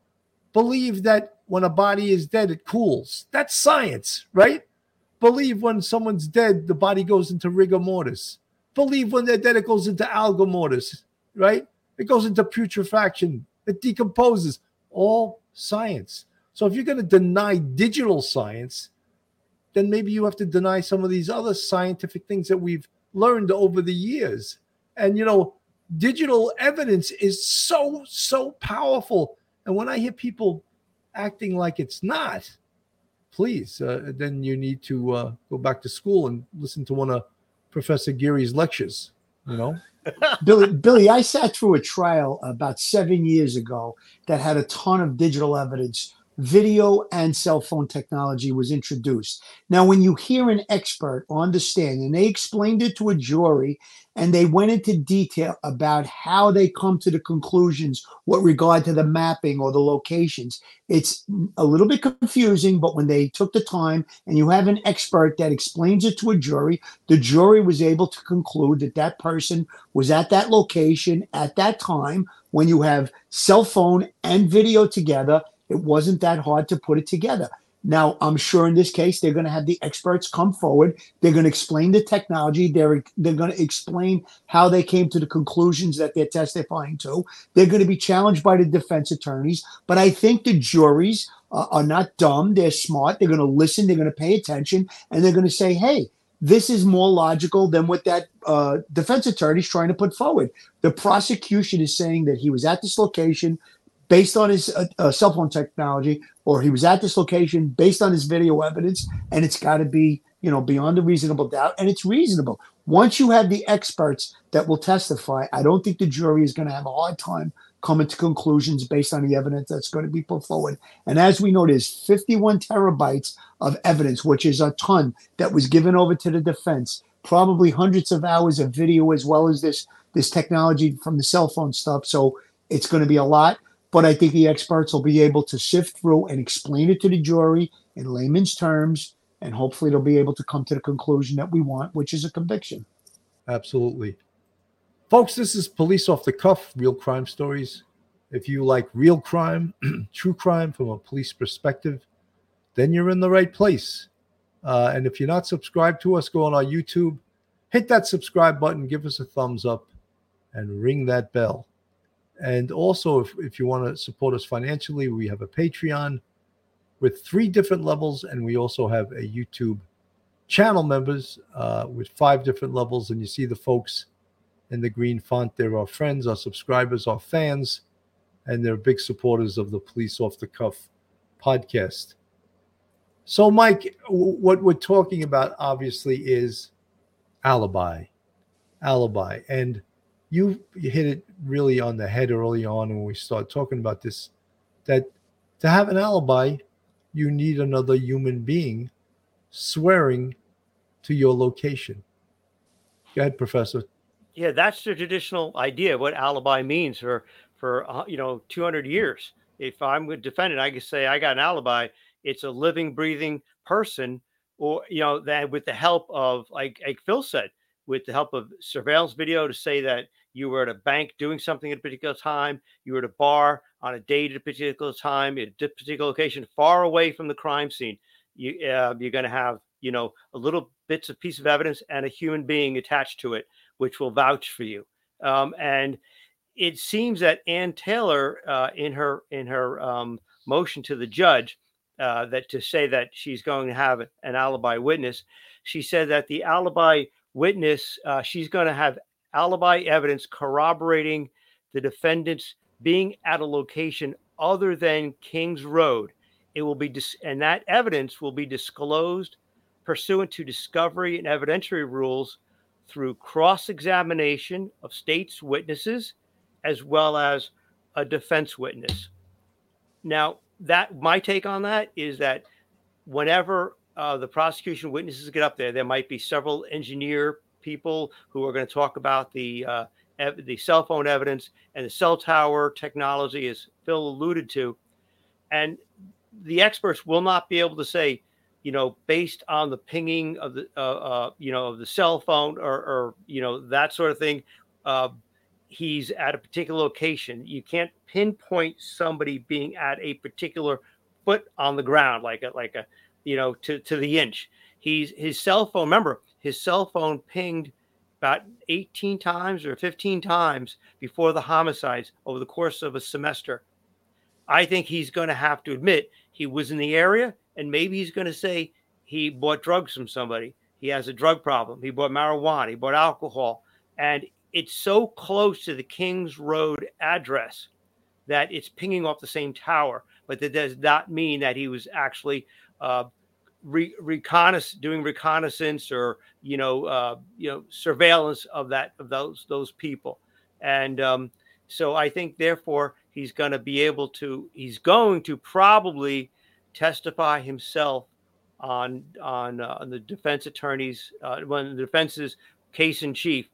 Believe that when a body is dead it cools. That's science right? Believe when someone's dead the body goes into rigor mortis. Believe when they're dead it goes into algor mortis right? It goes into putrefaction. It decomposes. All science so if you're going to deny digital science then maybe you have to deny some of these other scientific things that we've learned over the years. And, you know, digital evidence is so, so powerful. And when I hear people acting like it's not, please, uh, then you need to uh, go back to school and listen to one of Professor Geary's lectures, you know? Billy, Billy, I sat through a trial about seven years ago that had a ton of digital evidence. Video and cell phone technology was introduced. Now, when you hear an expert on the stand and they explained it to a jury and they went into detail about how they come to the conclusions with regard to the mapping or the locations, it's a little bit confusing. But when they took the time and you have an expert that explains it to a jury, the jury was able to conclude that that person was at that location at that time when you have cell phone and video together it wasn't that hard to put it together. Now i'm sure in this case they're going to have the experts come forward. They're going to explain the technology. They're they're going to explain how they came to the conclusions that they're testifying to. They're going to be challenged by the defense attorneys but i think the juries uh, are not dumb. They're smart. They're going to listen. They're going to pay attention and they're going to say hey this is more logical than what that uh, defense attorney is trying to put forward. The prosecution is saying that he was at this location based on his uh, uh, cell phone technology, or he was at this location based on his video evidence, and it's got to be, you know, beyond a reasonable doubt, and it's reasonable. Once you have the experts that will testify, I don't think the jury is going to have a hard time coming to conclusions based on the evidence that's going to be put forward. And as we know, there's 51 terabytes of evidence, which is a ton that was given over to the defense. Probably hundreds of hours of video as well as this this technology from the cell phone stuff. So it's going to be a lot. But I think the experts will be able to sift through and explain it to the jury in layman's terms, and hopefully they'll be able to come to the conclusion that we want, which is a conviction. Absolutely. Folks, this is Police Off the Cuff, real crime stories. If you like real crime, true crime from a police perspective, then you're in the right place. Uh, and if you're not subscribed to us, go on our YouTube, hit that subscribe button, give us a thumbs up, and ring that bell. And also, if, if you want to support us financially, we have a Patreon with three different levels, and we also have a YouTube channel members uh, with five different levels. And you see the folks in the green font. They're our friends, our subscribers, our fans, and they're big supporters of the Police Off the Cuff podcast. So, Mike, w- what we're talking about obviously is alibi, alibi, and you hit it really on the head early on when we start talking about this. That to have an alibi, you need another human being swearing to your location. Go ahead, Professor. Yeah, that's the traditional idea what alibi means for for uh, you know 200 years. If I'm a defendant, I can say I got an alibi. It's a living, breathing person, or you know that with the help of like like Phil said, with the help of surveillance video to say that you were at a bank doing something at a particular time, you were at a bar on a date at a particular time, at a particular location, far away from the crime scene. You uh, you're going to have you know a little bits of piece of evidence and a human being attached to it, which will vouch for you. Um, and it seems that Anne Taylor, uh, in her in her um, motion to the judge, uh, that to say that she's going to have an alibi witness, she said that the alibi witness, uh, she's going to have alibi evidence corroborating the defendant's being at a location other than Kings Road. It will be, dis- and that evidence will be disclosed pursuant to discovery and evidentiary rules through cross examination of state's witnesses as well as a defense witness. Now, that my take on that is that whenever uh, the prosecution witnesses get up there, there might be several engineer people who are going to talk about the uh, ev- the cell phone evidence and the cell tower technology, as Phil alluded to, and the experts will not be able to say, you know, based on the pinging of the, uh, uh, you know, of the cell phone or, or you know, that sort of thing. Uh, he's at a particular location. You can't pinpoint somebody being at a particular foot on the ground, like a, like a, you know, to, to the inch. He's his cell phone. Remember, his cell phone pinged about 18 times or 15 times before the homicides over the course of a semester. I think he's going to have to admit he was in the area and maybe he's going to say he bought drugs from somebody. He has a drug problem. He bought marijuana. He bought alcohol. And it's so close to the Kings Road address that it's pinging off the same tower. But that does not mean that he was actually uh, re- reconnaissance, doing reconnaissance or you know, uh, you know, surveillance of that of those those people. And um, so I think, therefore, he's going to be able to. He's going to probably testify himself on on, uh, on the defense attorney's uh, when the defense's case in chief.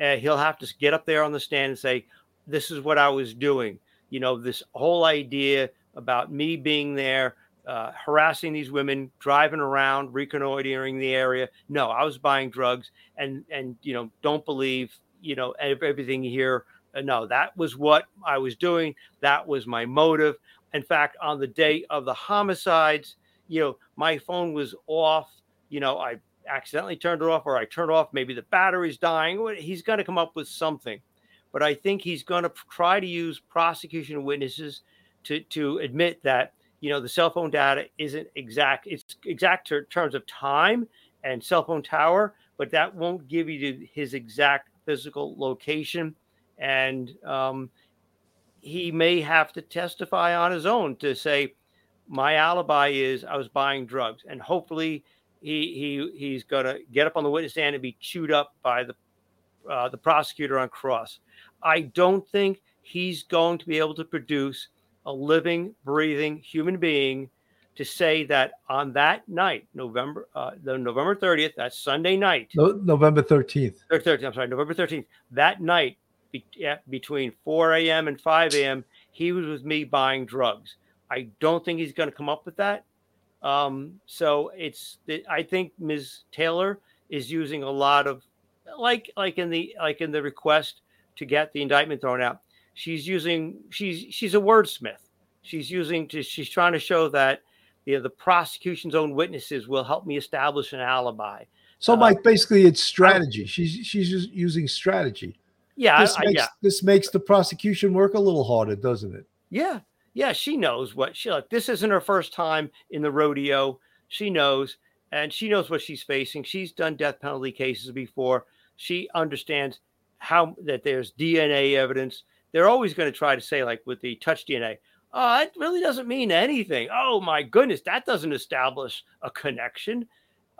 Uh, he'll have to get up there on the stand and say, "This is what I was doing." You know, this whole idea about me being there, uh, harassing these women, driving around, reconnoitering the area. No, I was buying drugs, and and you know, don't believe you know everything hear. Uh, no, that was what I was doing. That was my motive. In fact, on the day of the homicides, you know, my phone was off. You know, I accidentally turned it off, or I turned off. Maybe the battery's dying. He's going to come up with something, but I think he's going to try to use prosecution witnesses to to admit that you know the cell phone data isn't exact it's exact ter- terms of time and cell phone tower but that won't give you his exact physical location. And um, he may have to testify on his own to say my alibi is i was buying drugs. And hopefully he he he's going to get up on the witness stand and be chewed up by the uh, the prosecutor on cross. I don't think he's going to be able to produce a living, breathing human being to say that on that night, November, uh, the November 30th, that's Sunday night. No, November 13th. 13th, I'm sorry, November 13th. That night, be, yeah, between 4 a.m. and 5 a.m., he was with me buying drugs. I don't think he's going to come up with that. Um, so it's I think Ms. Taylor is using a lot of like like in the like in the request to get the indictment thrown out. She's using she's she's a wordsmith. She's using to, she's trying to show that you know, the prosecution's own witnesses will help me establish an alibi. So, Uh, Mike, basically, it's strategy. She's she's just using strategy. Yeah, This I, I- makes yeah, this makes the prosecution work a little harder, doesn't it? yeah, yeah. She knows what she like. This isn't her first time in the rodeo. She knows, and she knows what she's facing. She's done death penalty cases before. She understands how that there's DNA evidence. They're always going to try to say, like with the touch DNA, oh, that really doesn't mean anything. Oh my goodness, that doesn't establish a connection.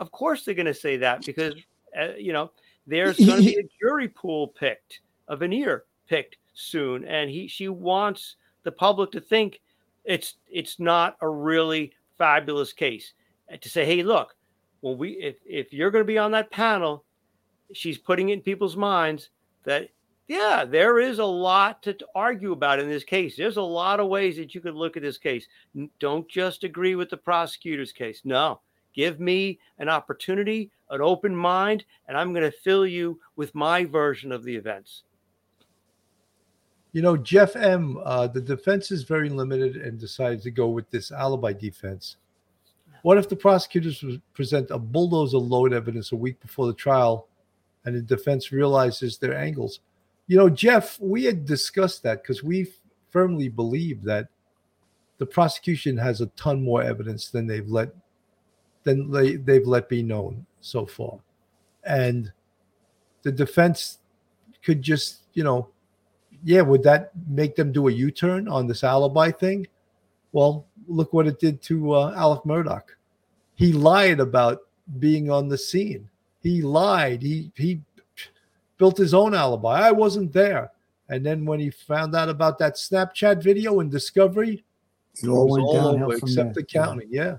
Of course, they're going to say that because uh, you know there's going to be a jury pool picked, a veneer picked soon, and he she wants the public to think it's it's not a really fabulous case, and to say, hey, look, when we if if you're going to be on that panel, she's putting it in people's minds that yeah, there is a lot to, argue about in this case. There's a lot of ways that you could look at this case. Don't just agree with the prosecutor's case. No, give me an opportunity, an open mind, and I'm going to fill you with my version of the events. You know, Jeff M. Uh, the defense is very limited and decided to go with this alibi defense. What if the prosecutors present a bulldozer load evidence a week before the trial, and the defense realizes their angles? You know, Jeff, we had discussed that because we firmly believe that the prosecution has a ton more evidence than they've let than they, they've let be known so far, and the defense could just, you know, yeah, would that make them do a U turn on this alibi thing? Well, look what it did to uh, Alec Murdaugh. He lied about being on the scene. He lied. He he built his own alibi. I wasn't there. And then when he found out about that Snapchat video and Discovery, It all went all over except the counting. Yeah.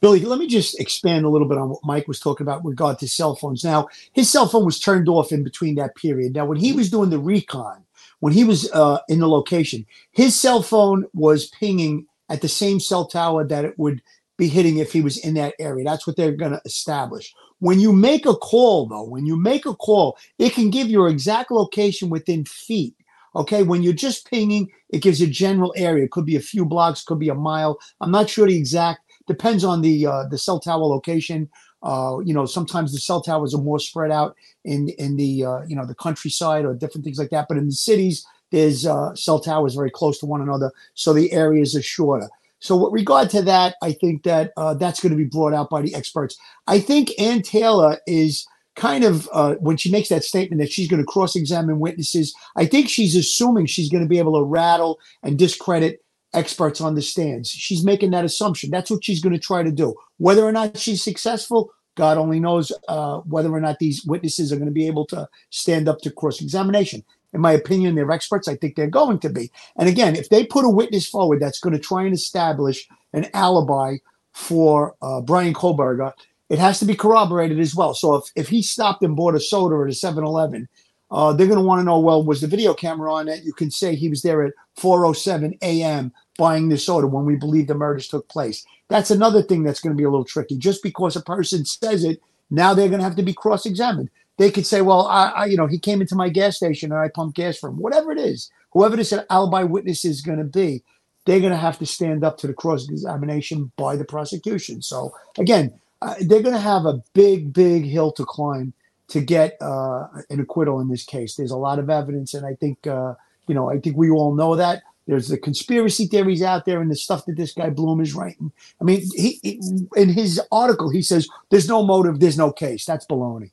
Billy, let me just expand a little bit on what Mike was talking about with regard to cell phones. Now, his cell phone was turned off in between that period. Now, when he was doing the recon, when he was uh, in the location, his cell phone was pinging at the same cell tower that it would be hitting if he was in that area. That's what they're going to establish. When you make a call, though, when you make a call, it can give your exact location within feet. Okay, when you're just pinging, it gives a general area. It could be a few blocks, could be a mile. I'm not sure the exact depends on the uh, the cell tower location. Uh, you know, sometimes the cell towers are more spread out in in the uh, you know the countryside or different things like that. But in the cities, there's uh, cell towers very close to one another, so the areas are shorter. So, with regard to that, I think that uh, that's going to be brought out by the experts. I think Anne Taylor is kind of uh, when she makes that statement that she's going to cross-examine witnesses. I think she's assuming she's going to be able to rattle and discredit experts on the stands. She's making that assumption. That's what she's going to try to do. Whether or not she's successful, God only knows uh, whether or not these witnesses are going to be able to stand up to cross examination. In my opinion, they're experts. I think they're going to be. And again, if they put a witness forward that's going to try and establish an alibi for uh, Bryan Kohberger, it has to be corroborated as well. So if, if he stopped and bought a soda at a 7 Eleven, uh, they're going to want to know well, was the video camera on that? You can say he was there at 4:07 a.m. buying the soda when we believe the murders took place. That's another thing that's going to be a little tricky. Just because a person says it, now they're going to have to be cross-examined. They could say, "Well, I, I you know, he came into my gas station and I pumped gas for him." Whatever it is, whoever this alibi witness is going to be, they're going to have to stand up to the cross-examination by the prosecution. So again, uh, they're going to have a big, big hill to climb to get uh, an acquittal in this case. There's a lot of evidence, and I think uh, you know, I think we all know that. There's the conspiracy theories out there, and the stuff that this guy Blum is writing. I mean, he, he in his article he says there's no motive, there's no case. That's baloney.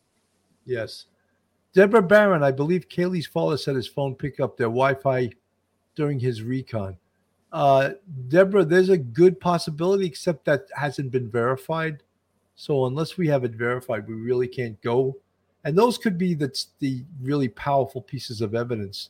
Yes. Deborah Barron, I believe Kaylee's father said his phone picked up their Wi Fi during his recon. Uh, Deborah, there's a good possibility, except that hasn't been verified. So unless we have it verified, we really can't go. And those could be the, the really powerful pieces of evidence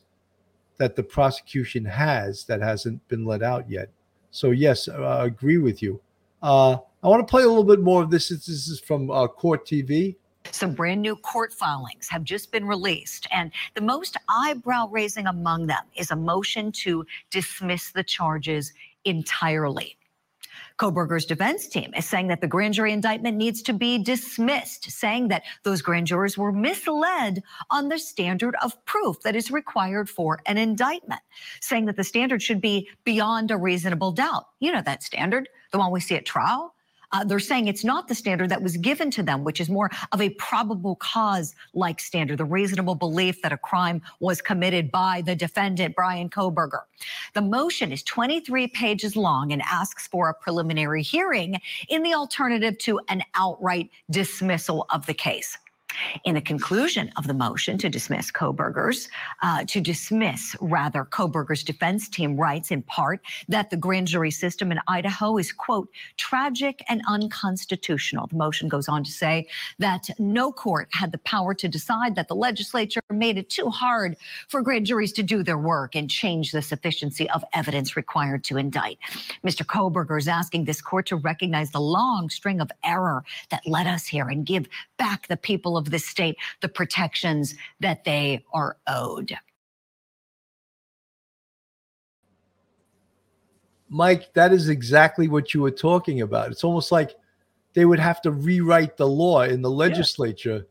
that the prosecution has that hasn't been let out yet. So yes, uh, I agree with you. Uh, I want to play a little bit more of this. This is from uh, Court TV. Some brand new court filings have just been released, and the most eyebrow raising among them is a motion to dismiss the charges entirely. Kohberger's defense team is saying that the grand jury indictment needs to be dismissed, saying that those grand jurors were misled on the standard of proof that is required for an indictment, saying that the standard should be beyond a reasonable doubt. You know that standard, the one we see at trial. Uh, they're saying it's not the standard that was given to them, which is more of a probable cause like standard, the reasonable belief that a crime was committed by the defendant, Bryan Kohberger. The motion is 23 pages long and asks for a preliminary hearing in the alternative to an outright dismissal of the case. In the conclusion of the motion to dismiss Kohberger's, uh, to dismiss rather Kohberger's defense team writes in part that the grand jury system in Idaho is quote tragic and unconstitutional. The motion goes on to say that no court had the power to decide that the legislature made it too hard for grand juries to do their work and change the sufficiency of evidence required to indict. Mr. Kohberger is asking this court to recognize the long string of error that led us here and give back the people of the state the protections that they are owed. Mike, that is exactly what you were talking about. It's almost like they would have to rewrite the law in the legislature yeah.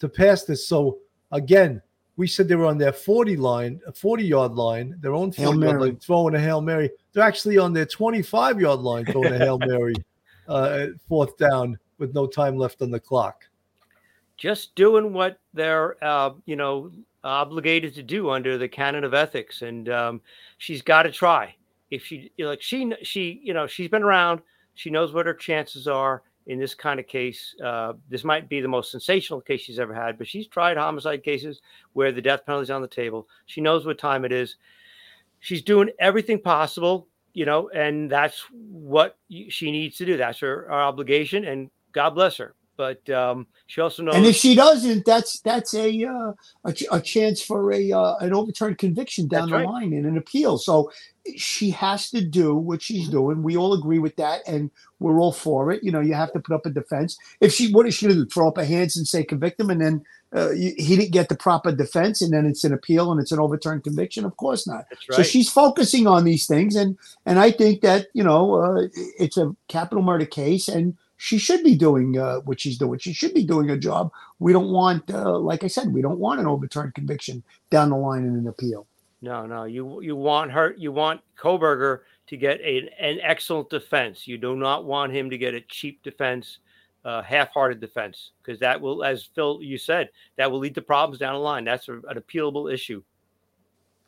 to pass this. So again, we said they were on their 40 line, a 40 yard line, their own 40 yard line, throwing a Hail Mary. They're actually on their 25 yard line throwing a Hail Mary uh, fourth down with no time left on the clock just doing what they're uh, you know obligated to do under the canon of ethics. And um, she's got to try. If she like she she you know she's been around. She knows what her chances are in this kind of case. Uh, this might be the most sensational case she's ever had but she's tried homicide cases where the death penalty is on the table. She knows what time it is. She's doing everything possible you know and that's what she needs to do. That's her, her obligation and god bless her but um, she also knows. And if she doesn't, that's that's a uh, a, a, chance for a uh, an overturned conviction down the right. line in an appeal. So she has to do what she's mm-hmm. doing. We all agree with that, and we're all for it. You know, you have to put up a defense. If she, what is she going to do? Throw up her hands and say convict him, and then uh, he didn't get the proper defense, and then it's an appeal and it's an overturned conviction. Of course not. Right. So she's focusing on these things, and and I think that you know uh, it's a capital murder case, and she should be doing uh, what she's doing. She should be doing a job. We don't want, uh, like I said, we don't want an overturned conviction down the line in an appeal. No, no, you you want her, you want Kohberger to get a, an excellent defense. You do not want him to get a cheap defense, uh, half-hearted defense, because that will, as Phil you said, that will lead to problems down the line. That's a, an appealable issue.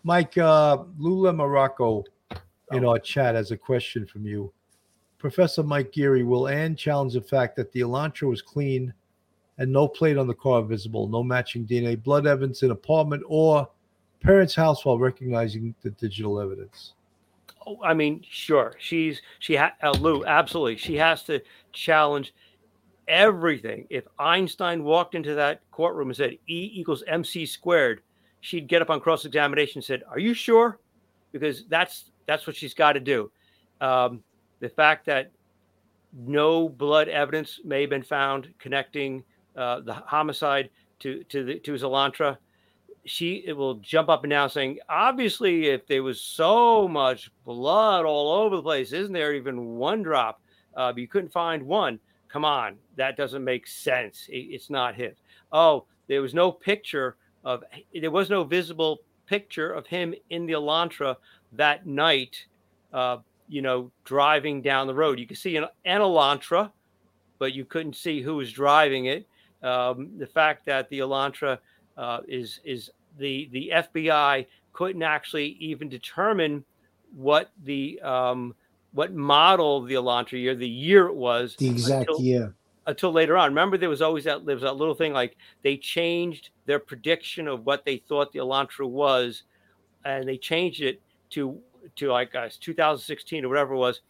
Mike uh, Lula Morocco in oh. our chat has a question from you. Professor Mike Geary, will Anne challenge the fact that the Elantra was clean and no plate on the car visible, no matching DNA, blood evidence in apartment or parents' house while recognizing the digital evidence? Oh, I mean, sure. She's she ha- uh, Lou, absolutely. She has to challenge everything. If Einstein walked into that courtroom and said E equals MC squared, she'd get up on cross examination and said, "Are you sure?" Because that's that's what she's got to do. Um, the fact that no blood evidence may have been found connecting uh, the homicide to to the to Zelantra, she it will jump up and down saying, obviously, if there was so much blood all over the place, isn't there even one drop? Uh, but you couldn't find one. Come on, that doesn't make sense. It, it's not him. Oh, there was no picture of there was no visible picture of him in the Elantra that night. Uh, you know, driving down the road. You could see an, an Elantra, but you couldn't see who was driving it. Um, the fact that the Elantra uh, is is the the FBI couldn't actually even determine what the um, what model the Elantra year, the year it was, the exact until, year, until later on. Remember, there was always that there was that little thing like they changed their prediction of what they thought the Elantra was, and they changed it to to like uh, 2016 or whatever it was,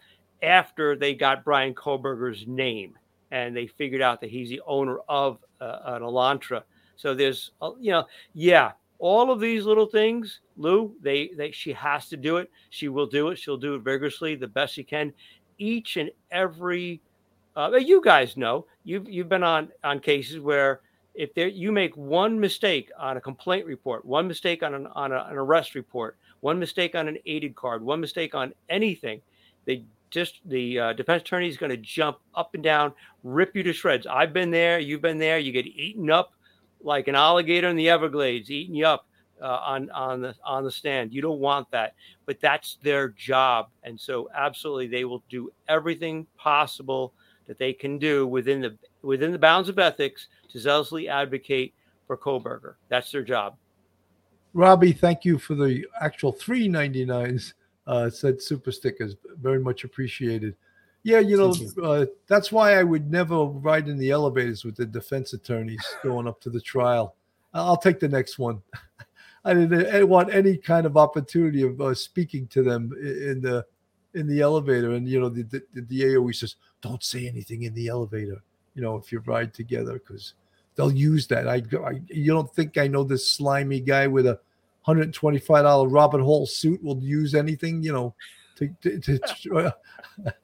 after they got Brian Kohberger's name and they figured out that he's the owner of uh, an Elantra. So there's, uh, you know, yeah, all of these little things, Lou, they, they, she has to do it. She will do it. She'll do it vigorously, the best she can. Each and every, uh, you guys know, you've, you've been on, on cases where if there you make one mistake on a complaint report, one mistake on an on a, an arrest report, one mistake on an aided card, one mistake on anything, they just the uh, defense attorney is going to jump up and down, rip you to shreds. I've been there, you've been there. You get eaten up like an alligator in the Everglades, eating you up uh, on on the on the stand. You don't want that, but that's their job, and so absolutely they will do everything possible that they can do within the within the bounds of ethics to zealously advocate for Kohberger. That's their job. Robbie, thank you for the actual three ninety nines. Uh, said super stickers, very much appreciated. Yeah, you know Thank Uh, that's why I would never ride in the elevators with the defense attorneys going up to the trial. I'll take the next one. I didn't want any kind of opportunity of uh, speaking to them in the in the elevator. And you know, the, the, the DA always says, "Don't say anything in the elevator." You know, if you ride together, because they'll use that. I, I you don't think I know this slimy guy with a hundred and twenty five dollar Robert Hall suit will use anything? You know, to to, to, try- to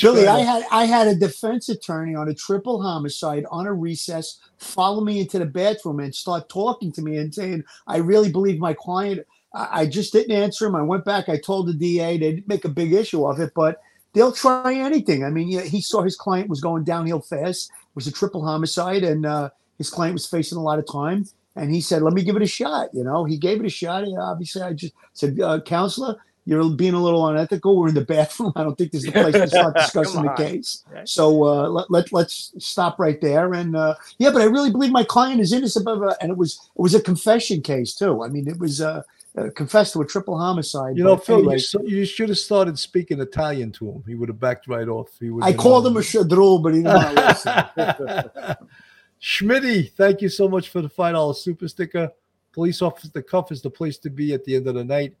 Billy, I had I had a defense attorney on a triple homicide on a recess follow me into the bathroom and start talking to me and saying, "I really believe my client." I, I just didn't answer him. I went back. I told the DA they didn't make a big issue of it, but they'll try anything. I mean, yeah, he saw his client was going downhill fast. It was a triple homicide, and uh, his client was facing a lot of time. And he said, "Let me give it a shot." You know, he gave it a shot. And obviously, I just said, uh, "Counselor." You're being a little unethical. We're in the bathroom. I don't think this is the place to start discussing the case. Right. So uh, let, let let's stop right there. And uh, yeah, but I really believe my client is innocent of a, and it was it was a confession case too. I mean, it was uh, uh, confessed to a triple homicide. You know, Phil, anyway, you, so- you should have started speaking Italian to him. He would have backed right off. He would. I called him a shadrul, but he didn't want to listen. Schmitty, thank you so much for the five dollar super sticker. Police officer the cuff is the place to be at the end of the night.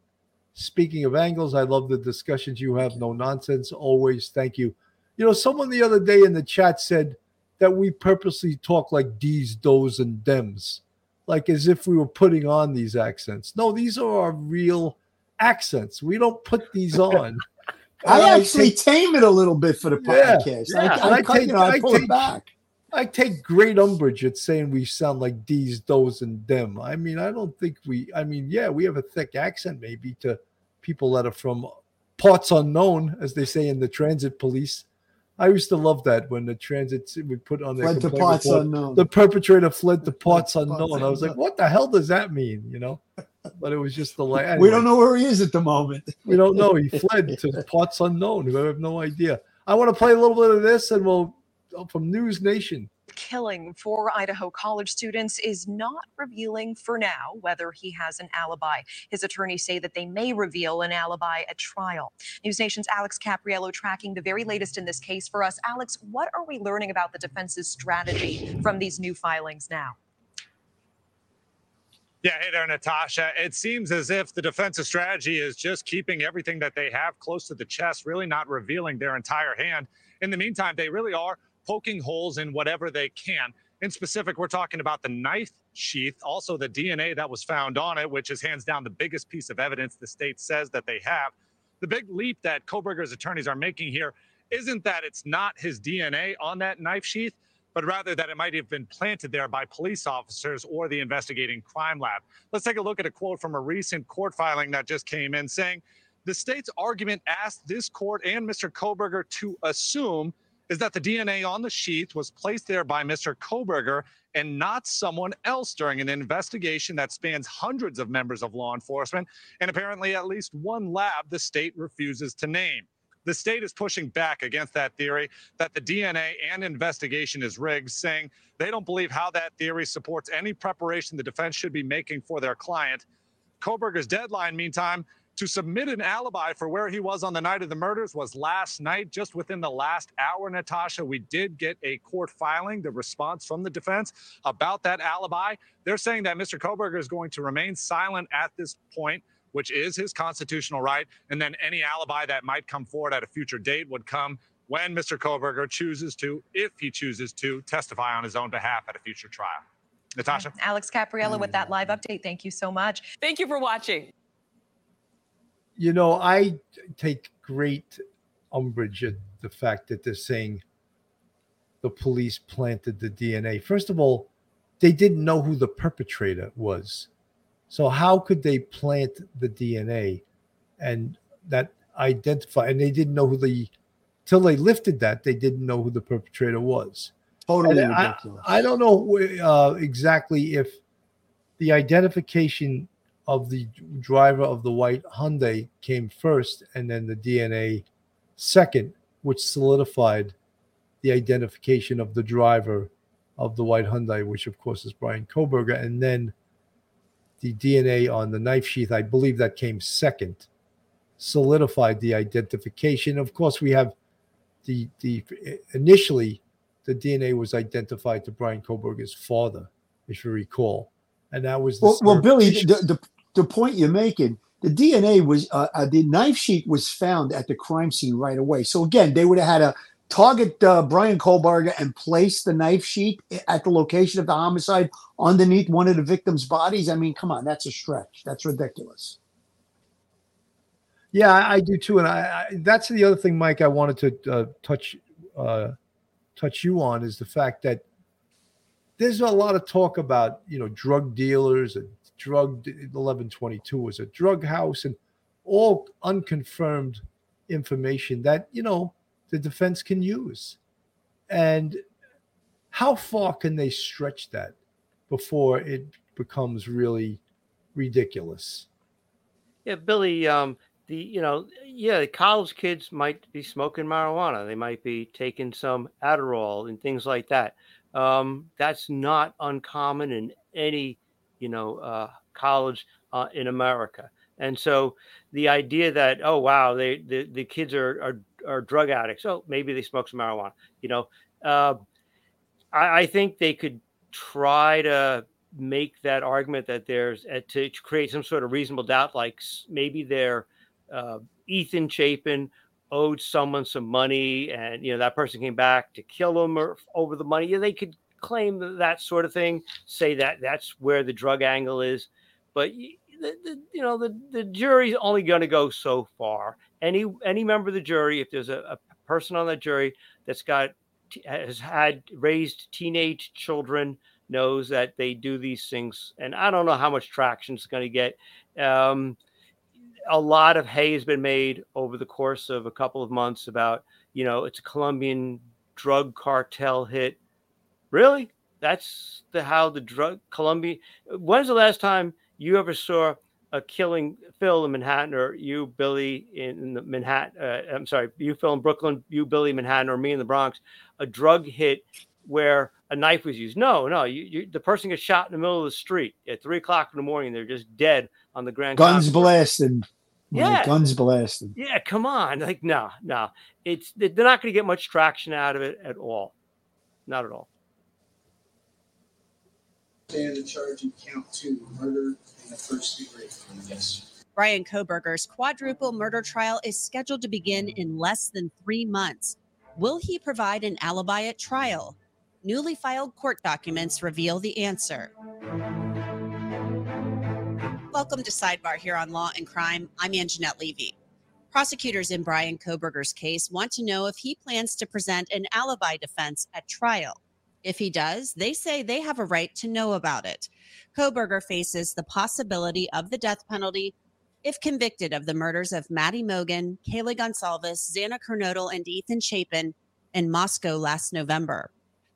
Speaking of angles, I love the discussions you have. No nonsense, always. Thank you. You know, someone the other day in the chat said that we purposely talk like D's, does, and dems, like as if we were putting on these accents. No, these are our real accents. We don't put these on. I actually take- tame it a little bit for the podcast. yeah. I, I, I take- you know, I I pull take- it back. I take great umbrage at saying we sound like these, those, and them. I mean, I don't think we. I mean, yeah, we have a thick accent maybe to people that are from parts unknown, as they say in the transit police. I used to love that when the transit would put on their Fled to parts report, unknown. the perpetrator fled to parts unknown. I was like, what the hell does that mean? You know, but it was just the like. We don't know where he is at the moment. We don't know. He fled to parts unknown. We have no idea. I want to play a little bit of this, and we'll from News Nation. killing four Idaho college students is not revealing for now whether he has an alibi. His attorneys say that they may reveal an alibi at trial. News Nation's Alex Caprariello tracking the very latest in this case for us. Alex, what are we learning about the defense's strategy from these new filings now? Yeah, hey there, Natasha. It seems as if the defensive strategy is just keeping everything that they have close to the chest, really not revealing their entire hand. In the meantime, they really are poking holes in whatever they can. In specific, we're talking about the knife sheath, also the DNA that was found on it, which is hands down the biggest piece of evidence the state says that they have. The big leap that Kohberger's attorneys are making here isn't that it's not his DNA on that knife sheath, but rather that it might have been planted there by police officers or the investigating crime lab. Let's take a look at a quote from a recent court filing that just came in saying the state's argument asked this court and Mr. Kohberger to assume is that the DNA on the sheath was placed there by Mr. Kohberger and not someone else during an investigation that spans hundreds of members of law enforcement and apparently at least one lab the state refuses to name. The state is pushing back against that theory that the DNA and investigation is rigged, saying they don't believe how that theory supports any preparation the defense should be making for their client. Kohberger's deadline, meantime, to submit an alibi for where he was on the night of the murders was last night. Just within the last hour, Natasha, we did get a court filing, the response from the defense about that alibi. They're saying that Mr. Kohberger is going to remain silent at this point which is his constitutional right. And then any alibi that might come forward at a future date would come when Mr. Kohberger chooses to, if he chooses to, testify on his own behalf at a future trial. Natasha? Alex Caprariello with that live update. Thank you so much. Thank you for watching. You know, I take great umbrage at the fact that they're saying the police planted the DNA. First of all, they didn't know who the perpetrator was. So how could they plant the DNA and that identify? And they didn't know who the till they lifted that they didn't know who the perpetrator was. Totally I. I don't know uh, exactly if the identification of the driver of the white Hyundai came first and then the DNA second, which solidified the identification of the driver of the white Hyundai, which of course is Bryan Kohberger, and then the DNA on the knife sheath. I believe that came second, solidified the identification. Of course, we have the the initially the DNA was identified to Bryan Kohberger's father, if you recall, and that was the Well, well, Billy, the, the the point you're making, the DNA was uh, uh, the knife sheet was found at the crime scene right away. So again, they would have had to target uh, Bryan Kohberger and place the knife sheet at the location of the homicide underneath one of the victim's bodies. I mean, come on, that's a stretch. That's ridiculous. Yeah, I, I do too, and I, I that's the other thing, Mike. I wanted to uh, touch uh, touch you on is the fact that there's a lot of talk about you know drug dealers and drug 1122 was a drug house and all unconfirmed information that you know the defense can use, and how far can they stretch that before it becomes really ridiculous? Yeah, Billy. Um, the you know, yeah, the college kids might be smoking marijuana. They might be taking some Adderall and things like that. Um, that's not uncommon in any you know uh, college uh, in America. And so the idea that oh wow they the, the kids are, are are drug addicts oh maybe they smoke some marijuana you know uh, I, I think they could try to make that argument that there's uh, to create some sort of reasonable doubt like maybe they're uh, Ethan Chapin owed someone some money, and you know that person came back to kill him or over the money. Yeah, they could claim that sort of thing, say that that's where the drug angle is, but the, the, you know the the jury's only going to go so far. Any any member of the jury, if there's a, a person on that jury that's got has had raised teenage children knows that they do these things and i don't know how much traction it's going to get um, a lot of hay has been made over the course of a couple of months about you know it's a colombian drug cartel hit. Really? That's the how the drug colombia when's the last time you ever saw a killing phil in manhattan or you billy in the manhattan uh, i'm sorry you phil in brooklyn you billy manhattan or me in the bronx a drug hit where a knife was used no no you, you the person gets shot in the middle of the street at three o'clock in the morning they're just dead on the ground. Guns Concourse. blasting. Yeah. Guns blasting. Yeah, come on. Like, no, no. It's they're not going to get much traction out of it at all. Not at all. Stand in charge in count two, murder in the first degree. Yes. Bryan Kohberger's quadruple murder trial is scheduled to begin in less than three months. Will he provide an alibi at trial? Newly filed court documents reveal the answer. Welcome to Sidebar here on Law and Crime. I'm Angenette Levy. Prosecutors in Bryan Kohberger's case want to know if he plans to present an alibi defense at trial. If he does, they say they have a right to know about it. Kohberger faces the possibility of the death penalty if convicted of the murders of Maddie Mogen, Kaylee Goncalves, Xana Kernodle, and Ethan Chapin in Moscow last November.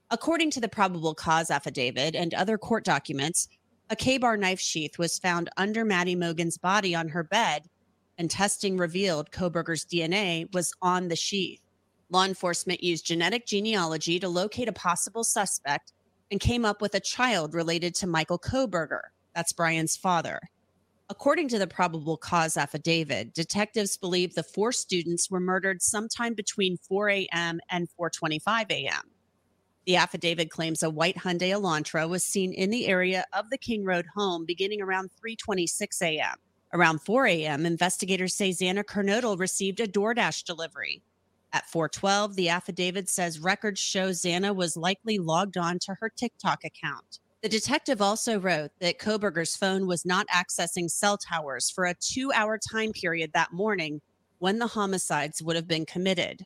According to the probable cause affidavit and other court documents, a KA-BAR knife sheath was found under Maddie Mogen's body on her bed, and testing revealed Kohberger's DNA was on the sheath. Law enforcement used genetic genealogy to locate a possible suspect and came up with a child related to Michael Kohberger. That's Brian's father. According to the probable cause affidavit, detectives believe the four students were murdered sometime between 4 a.m. and 4:25 a.m. The affidavit claims a white Hyundai Elantra was seen in the area of the King Road home beginning around 3:26 a.m. Around 4 a.m., investigators say Xana Kernodle received a DoorDash delivery. At 4:12, the affidavit says records show Xana was likely logged on to her TikTok account. The detective also wrote that Kohberger's phone was not accessing cell towers for a two hour time period that morning when the homicides would have been committed.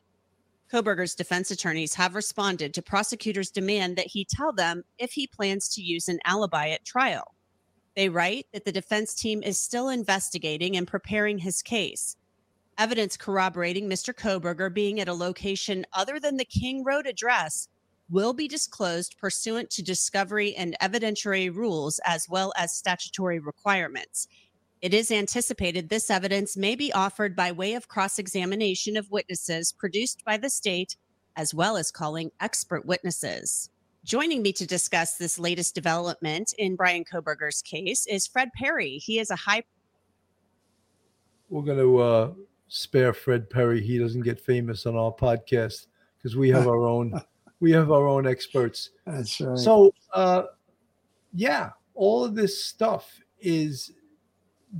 Kohberger's defense attorneys have responded to prosecutors' demand that he tell them if he plans to use an alibi at trial. They write that the defense team is still investigating and preparing his case. Evidence corroborating Mr. Kohberger being at a location other than the King Road address will be disclosed pursuant to discovery and evidentiary rules as well as statutory requirements. It is anticipated this evidence may be offered by way of cross examination of witnesses produced by the state, as well as calling expert witnesses. Joining me to discuss this latest development in Bryan Kohberger's case is Fred Perry. He is a high. We're going to uh, spare Fred Perry. He doesn't get famous on our podcast because we have our own. We have our own experts. That's right. So, uh, yeah, all of this stuff is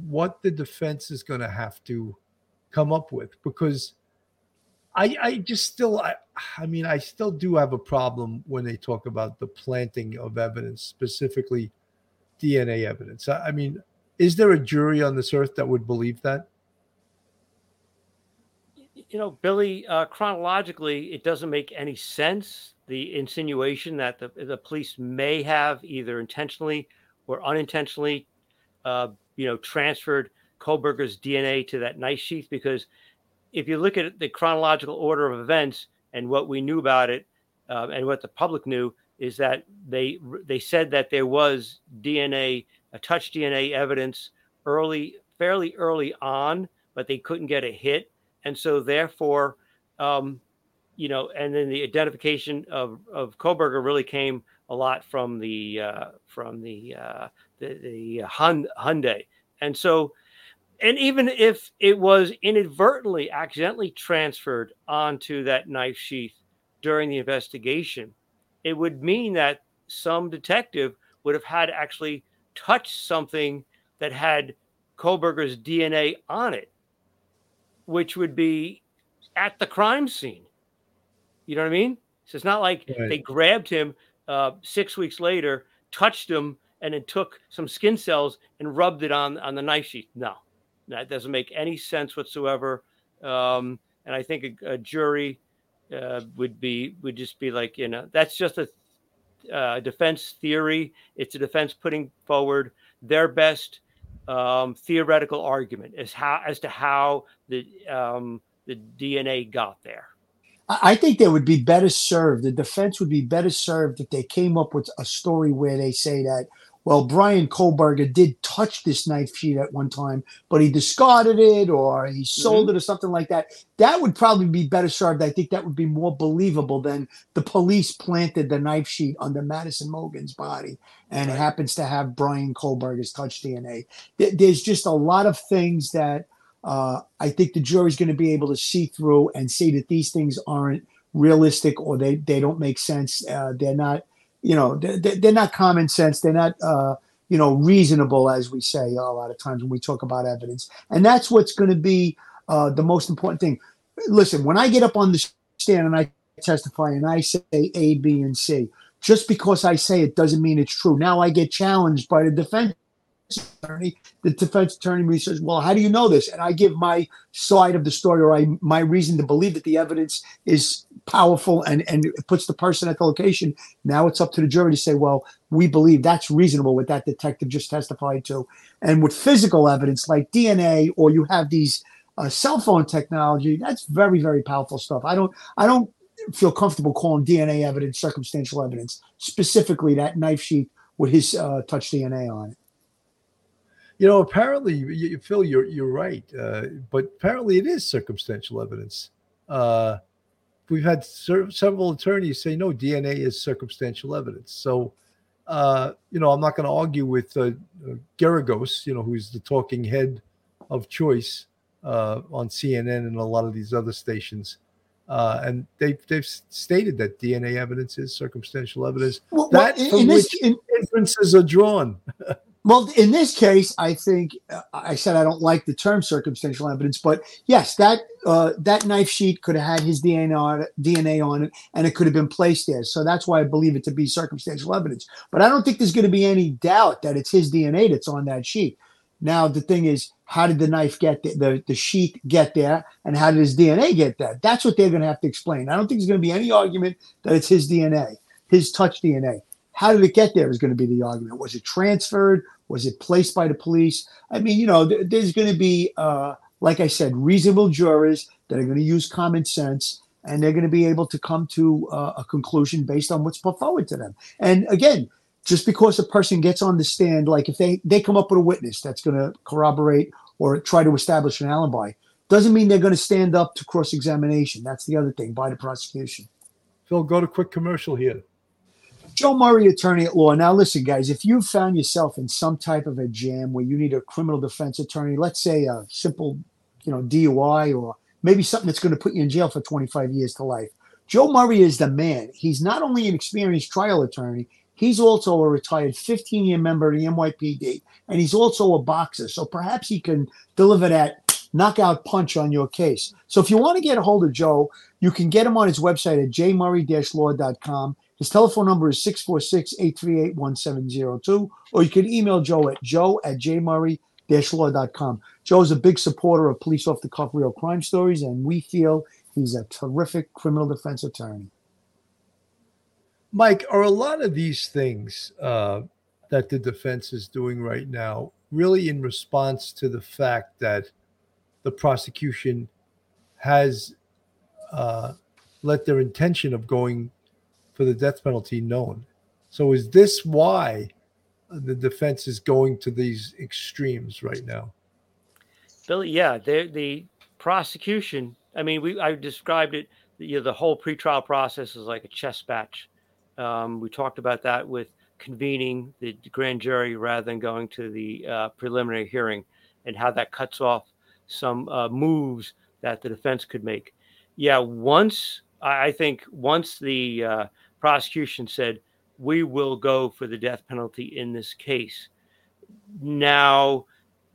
what the defense is going to have to come up with because I, I just still, I, I mean, I still do have a problem when they talk about the planting of evidence, specifically DNA evidence. I, I mean, is there a jury on this earth that would believe that? You know, Billy, uh, chronologically, it doesn't make any sense. The insinuation that the, the police may have either intentionally or unintentionally, uh, you know, transferred Kohberger's DNA to that nice sheath. Because if you look at the chronological order of events and what we knew about it, uh, and what the public knew, is that they they said that there was DNA, a touch DNA evidence early, fairly early on, but they couldn't get a hit, and so therefore, um, you know, and then the identification of of Kohberger really came a lot from the uh, from the uh, the, the Hyundai, and so. And even if it was inadvertently, accidentally transferred onto that knife sheath during the investigation, it would mean that some detective would have had actually touched something that had Kohberger's DNA on it, which would be at the crime scene. You know what I mean? So it's not like Right. they grabbed him uh, six weeks later, touched him, and then took some skin cells and rubbed it on on the knife sheath. No, that doesn't make any sense whatsoever. Um, and I think a, a jury uh, would be would just be like you know that's just a uh, defense theory. It's a defense putting forward their best um, theoretical argument as how as to how the um, the DNA got there. I I think they would be better served. The defense would be better served if they came up with a story where they say that, well, Bryan Kohberger did touch this knife sheet at one time, but he discarded it or he sold it or something like that. That would probably be better served. I think that would be more believable than the police planted the knife sheet under Madison Mogen's body and it happens to have Bryan Kohberger's touch DNA. There's just a lot of things that uh, I think the jury's going to be able to see through and see that these things aren't realistic or they, they don't make sense. Uh, they're not, you know, they're, not common sense. They're not, uh, you know, reasonable, as we say a lot of times when we talk about evidence. And that's what's going to be uh, the most important thing. Listen, when I get up on the stand and I testify and I say A, B, and C, just because I say it doesn't mean it's true. Now I get challenged by the defense attorney. The defense attorney says, "Well, how do you know this?" And I give my side of the story or I my reason to believe that the evidence is powerful and and it puts the person at the location. Now it's up to the jury to say, "Well, we believe that's reasonable what that detective just testified to." And with physical evidence like DNA or you have these uh, cell phone technology, that's very very powerful stuff. I don't I don't feel comfortable calling DNA evidence circumstantial evidence, specifically that knife sheath with his uh, touch DNA on it. You know, apparently, you, Phil, you're you're right, uh, but apparently it is circumstantial evidence. Uh, we've had ser- several attorneys say no, DNA is circumstantial evidence. So, uh, you know, I'm not going to argue with uh, uh, Geragos, you know, who's the talking head of choice uh, on CNN and a lot of these other stations. Uh, and they've they've stated that DNA evidence is circumstantial evidence. Well, that well, in- from in this- which inferences are drawn. Well, in this case, I think uh, I said I don't like the term circumstantial evidence, but yes, that uh, that knife sheet could have had his DNA on DNA on it, and it could have been placed there. So that's why I believe it to be circumstantial evidence. But I don't think there's going to be any doubt that it's his DNA that's on that sheet. Now the thing is, how did the knife get there, the the sheath get there, and how did his DNA get there? That's what they're going to have to explain. I don't think there's going to be any argument that it's his DNA, his touch DNA. How did it get there is going to be the argument. Was it transferred? Was it placed by the police? I mean, you know, th- there's going to be, uh, like I said, reasonable jurors that are going to use common sense and they're going to be able to come to uh, a conclusion based on what's put forward to them. And again, just because a person gets on the stand, like if they they come up with a witness that's going to corroborate or try to establish an alibi, doesn't mean they're going to stand up to cross examination. That's the other thing by the prosecution. Phil, go to quick commercial here. Joe Murray, attorney at law. Now, listen, guys, if you found yourself in some type of a jam where you need a criminal defense attorney, let's say a simple, you know, DUI or maybe something that's going to put you in jail for 25 years to life. Joe Murray is the man. He's not only an experienced trial attorney, he's also a retired 15 year member of the NYPD, and he's also a boxer. So perhaps he can deliver that knockout punch on your case. So if you want to get a hold of Joe, you can get him on his website at jmurray-law.com. His telephone number is 646-838-1702, or you can email Joe at joe at jmurray-law.com. Joe is a big supporter of police off the cuff real crime stories, and we feel he's a terrific criminal defense attorney. Mike, are a lot of these things uh, that the defense is doing right now really in response to the fact that the prosecution has uh, let their intention of going for the death penalty known? So, is this why the defense is going to these extremes right now? Billy, yeah, the prosecution. I mean, we I described it. You know, the whole pretrial process is like a chess match. Um, we talked about that with convening the grand jury rather than going to the uh, preliminary hearing, and how that cuts off some uh, moves that the defense could make. Yeah, once I think once the uh, prosecution said we will go for the death penalty in this case, now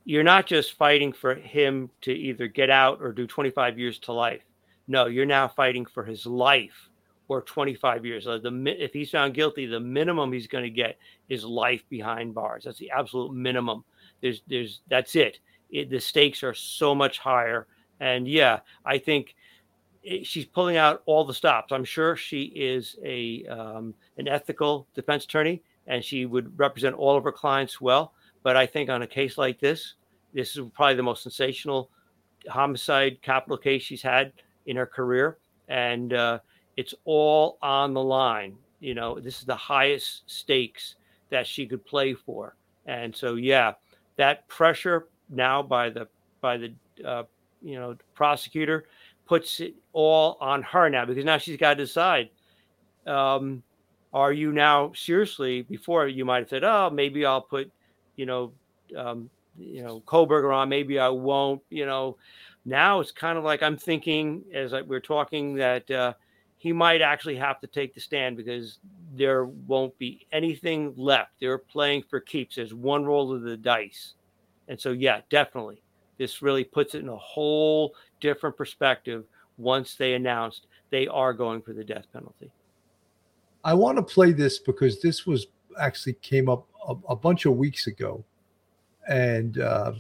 you're not just fighting for him to either get out or do 25 years to life. No, you're now fighting for his life or 25 years. The if he's found guilty, the minimum he's going to get is life behind bars. That's the absolute minimum. There's there's that's it. it the stakes are so much higher. And yeah, I think she's pulling out all the stops. I'm sure she is a um, an ethical defense attorney, and she would represent all of her clients well. But I think on a case like this, this is probably the most sensational homicide capital case she's had in her career, and uh, it's all on the line. You know, this is the highest stakes that she could play for, and so yeah, that pressure now by the by the uh, you know prosecutor puts it all on her now because now she's got to decide. Um, are you now seriously? Before you might have said, "Oh, maybe I'll put you know, um, you know, Kohberger on. Maybe I won't. You know, now it's kind of like I'm thinking as I, we're talking that uh, he might actually have to take the stand because there won't be anything left. They're playing for keeps. There's one roll of the dice, and so yeah, definitely, this really puts it in a whole different perspective. Once they announced they are going for the death penalty. I want to play this because this was actually came up a, a bunch of weeks ago, and uh,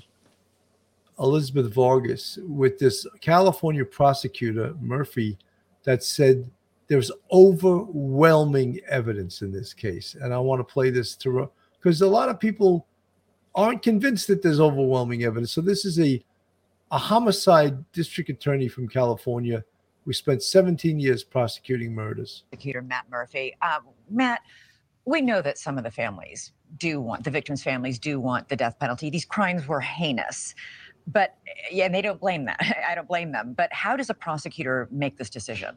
Elizabeth Vargas with this California prosecutor Murphy that said there's overwhelming evidence in this case, and I want to play this to because a lot of people aren't convinced that there's overwhelming evidence. So this is a a homicide district attorney from California. We spent 17 years prosecuting murders. Prosecutor Matt Murphy. Um, Matt, we know that some of the families do want the victims' families do want the death penalty. These crimes were heinous, but yeah, and they don't blame that. I don't blame them. But how does a prosecutor make this decision?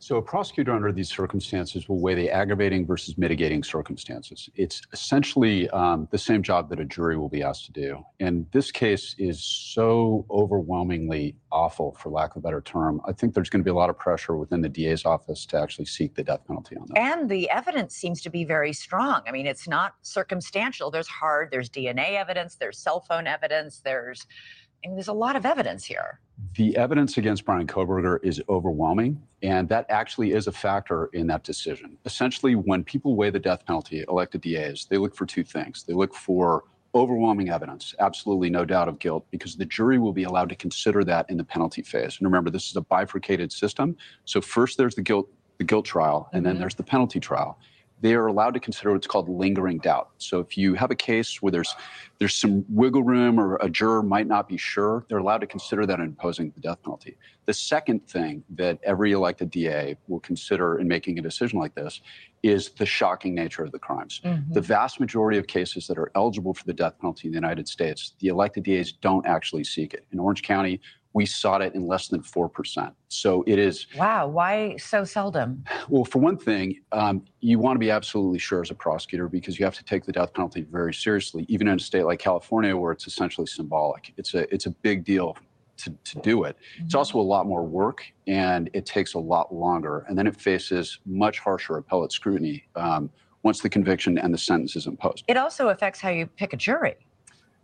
So, a prosecutor under these circumstances will weigh the aggravating versus mitigating circumstances. It's essentially um, the same job that a jury will be asked to do. And this case is so overwhelmingly awful, for lack of a better term. I think there's going to be a lot of pressure within the DA's office to actually seek the death penalty on that. And the evidence seems to be very strong. I mean, it's not circumstantial. There's hard, there's DNA evidence, there's cell phone evidence, there's I mean, there's a lot of evidence here. The evidence against Bryan Kohberger is overwhelming, and that actually is a factor in that decision. Essentially, when people weigh the death penalty, elected DAs, they look for two things. They look for overwhelming evidence, absolutely no doubt of guilt, because the jury will be allowed to consider that in the penalty phase. And remember, this is a bifurcated system. So first there's the guilt, the guilt trial, and then Mhm. there's the penalty trial. They are allowed to consider what's called lingering doubt. So if you have a case where there's there's some wiggle room or a juror might not be sure, they're allowed to consider that in imposing the death penalty. The second thing that every elected DA will consider in making a decision like this is the shocking nature of the crimes. Mhm. The vast majority of cases that are eligible for the death penalty in the United States, the elected DAs don't actually seek it. In Orange County, we sought it in less than 4%. So it is Wow, why so seldom? well, for one thing, um, you want to be absolutely sure as a prosecutor because you have to take the death penalty very seriously, even in a state like California where it's essentially symbolic. It's a it's a big deal to, to do it. It's also a lot more work and it takes a lot longer. And then it faces much harsher appellate scrutiny um, once the conviction and the sentence is imposed. It also affects how you pick a jury.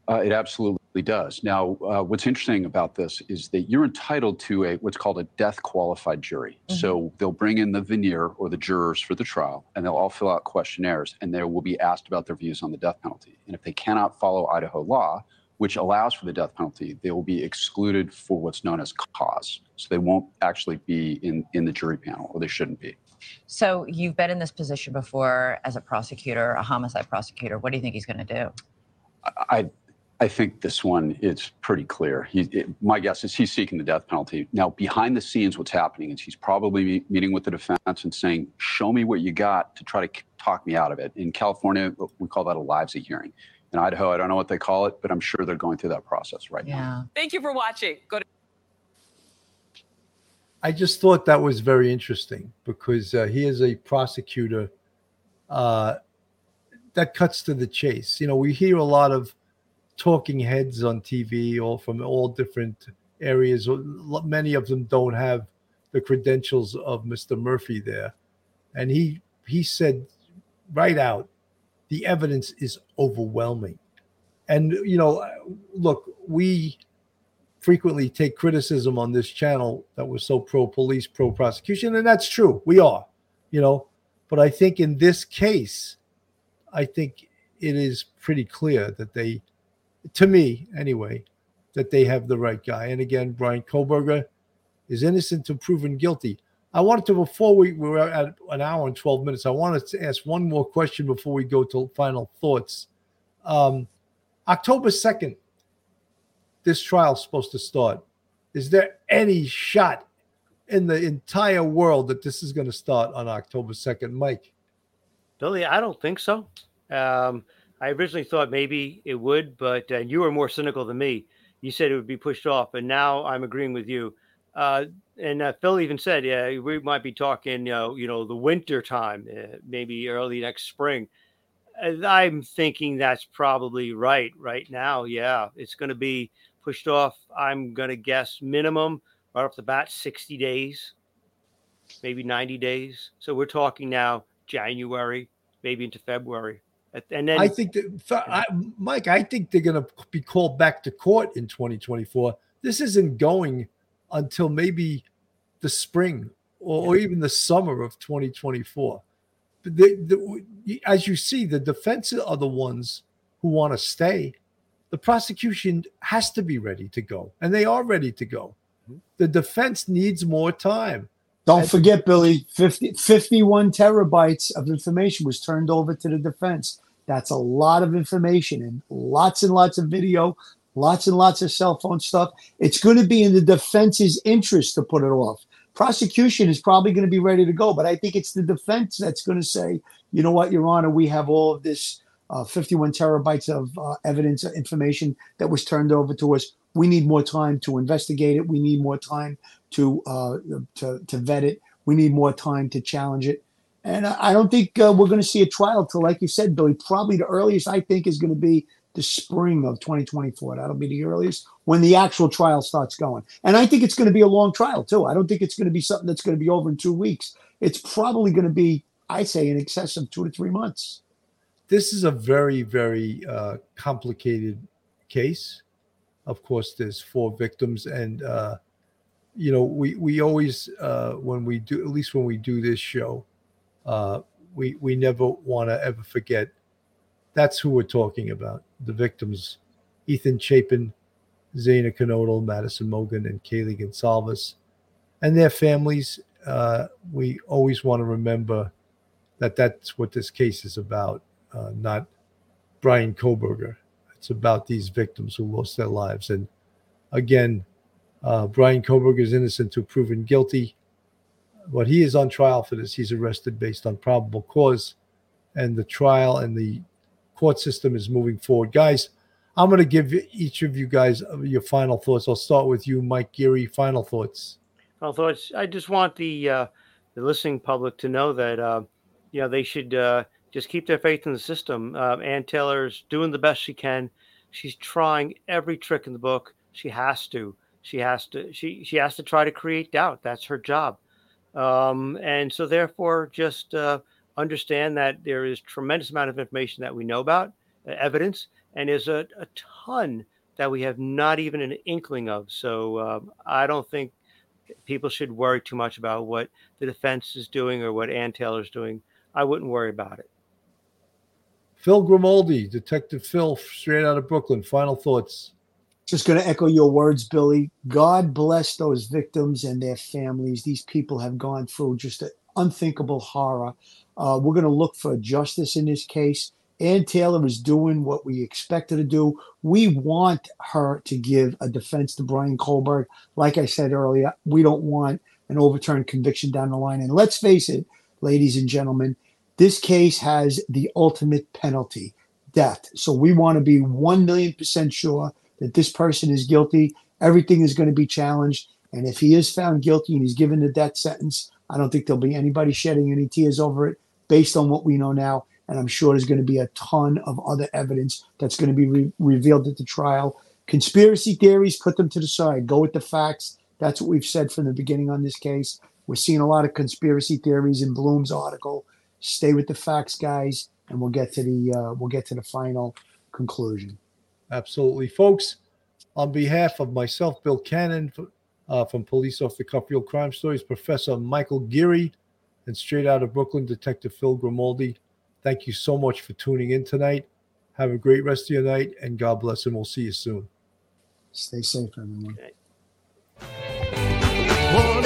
Uh, it absolutely does. Now, uh, what's interesting about this is that you're entitled to a what's called a death qualified jury. So they'll bring in the venire or the jurors for the trial, and they'll all fill out questionnaires, and they will be asked about their views on the death penalty. And if they cannot follow Idaho law, which allows for the death penalty, they will be excluded for what's known as cause. So they won't actually be in in the jury panel, or they shouldn't be. So you've been in this position before as a prosecutor, a homicide prosecutor. What do you think he's going to do? I I think this one is pretty clear. He, it, my guess is he's seeking the death penalty. Now, behind the scenes, what's happening is he's probably meeting with the defense and saying, "Show me what you got to try to talk me out of it." In California, we call that a livesy hearing. In Idaho, I don't know what they call it, but I'm sure they're going through that process right now. Thank you for watching. Go to I just thought that was very interesting because uh, he is a prosecutor uh, that cuts to the chase. You know, we hear a lot of talking heads on TV, all from all different areas. Many of them don't have the credentials of Mr. Murphy there, and he he said right out, the evidence is overwhelming. And you know, look, we frequently take criticism on this channel that we're so pro police, pro prosecution, and that's true. We are, you know, but I think in this case, I think it is pretty clear that they, to me anyway, that they have the right guy. And again, Bryan Kohberger is innocent until proven guilty. I wanted to, before we we were at an hour and 12 minutes, I wanted to ask one more question before we go to final thoughts. Um, October 2nd, this trial's supposed to start. Is there any shot in the entire world that this is going to start on October 2nd, Mike? Billy, I don't think so. Um, I originally thought maybe it would, but you were more cynical than me. You said it would be pushed off, and now I'm agreeing with you. Uh, and uh, Phil even said, yeah, we might be talking, you know, you know, the winter time, uh, maybe early next spring. I'm thinking that's probably right right now. Yeah, it's going to be pushed off. I'm going to guess minimum right off the bat 60 days, maybe 90 days. So we're talking now January, maybe into February. And then I think that, I, Mike, I think they're going to be called back to court in 2024. This isn't going until maybe the spring or, or even the summer of 2024. But the, the, as you see, the defense are the ones who want to stay. The prosecution has to be ready to go, and they are ready to go. Mm-hmm. The defense needs more time. Don't And- forget, Billy, 50, 51 terabytes of information was turned over to the defense. That's a lot of information and lots and lots of video, lots and lots of cell phone stuff. It's going to be in the defense's interest to put it off. Prosecution is probably going to be ready to go, but I think it's the defense that's going to say, you know what, Your Honor, we have all of this uh, 51 terabytes of uh, evidence, uh, information that was turned over to us. We need more time to investigate it. We need more time to uh, to, to vet it. We need more time to challenge it. And I don't think uh, we're going to see a trial till, like you said, Billy. Probably the earliest I think is going to be the spring of 2024. That'll be the earliest when the actual trial starts going. And I think it's going to be a long trial too. I don't think it's going to be something that's going to be over in two weeks. It's probably going to be, I say, in excess of two to three months. This is a very, very uh, complicated case. Of course, there's four victims, and uh, you know, we we always uh, when we do, at least when we do this show, uh, we we never want to ever forget That's who we're talking about. The victims, Ethan Chapin, Xana Kernodle, Madison Mogen, and Kaylee Goncalves, and their families. Uh, we always want to remember that that's what this case is about, uh, not Bryan Kohberger. It's about these victims who lost their lives. And again, uh, Bryan Kohberger is innocent to proven guilty. But he is on trial for this. He's arrested based on probable cause. And the trial and the court system is moving forward. Guys, I'm going to give each of you guys your final thoughts. I'll start with you, Mike Geary. Final thoughts. Final thoughts. I just want the uh, the listening public to know that uh, you know they should uh, just keep their faith in the system. Uh, Anne Taylor's doing the best she can. She's trying every trick in the book. She has to. She has to. She she has to try to create doubt. That's her job. Um, and so, therefore, just uh, understand that there is tremendous amount of information that we know about, uh, evidence, and there's a, a, ton that we have not even an inkling of. So um, I don't think people should worry too much about what the defense is doing or what Anne Taylor's doing. I wouldn't worry about it. Phil Grimaldi, Detective Phil, straight out of Brooklyn. Final thoughts. Just going to echo your words, Billy. God bless those victims and their families. These people have gone through just an unthinkable horror. Uh, we're going to look for justice in this case. Anne Taylor is doing what we expect her to do. We want her to give a defense to Bryan Kohlberg. Like I said earlier, we don't want an overturned conviction down the line. And let's face it, ladies and gentlemen, this case has the ultimate penalty death. So we want to be 1 million percent sure that this person is guilty. Everything is going to be challenged. And if he is found guilty and he's given the death sentence, I don't think there'll be anybody shedding any tears over it based on what we know now. And I'm sure there's going to be a ton of other evidence that's going to be re- revealed at the trial. Conspiracy theories, put them to the side. Go with the facts. That's what we've said from the beginning on this case. We're seeing a lot of conspiracy theories in Blum's article. Stay with the facts, guys, and we'll get to the uh, we'll get to the final conclusion. Absolutely, folks. On behalf of myself, Bill Cannon, uh, from Police Off the Cuff Real Crime Stories, Professor Michael Geary, and straight out of Brooklyn, Detective Phil Grimaldi. Thank you so much for tuning in tonight. Have a great rest of your night, and God bless, and we'll see you soon. Stay safe, everyone. One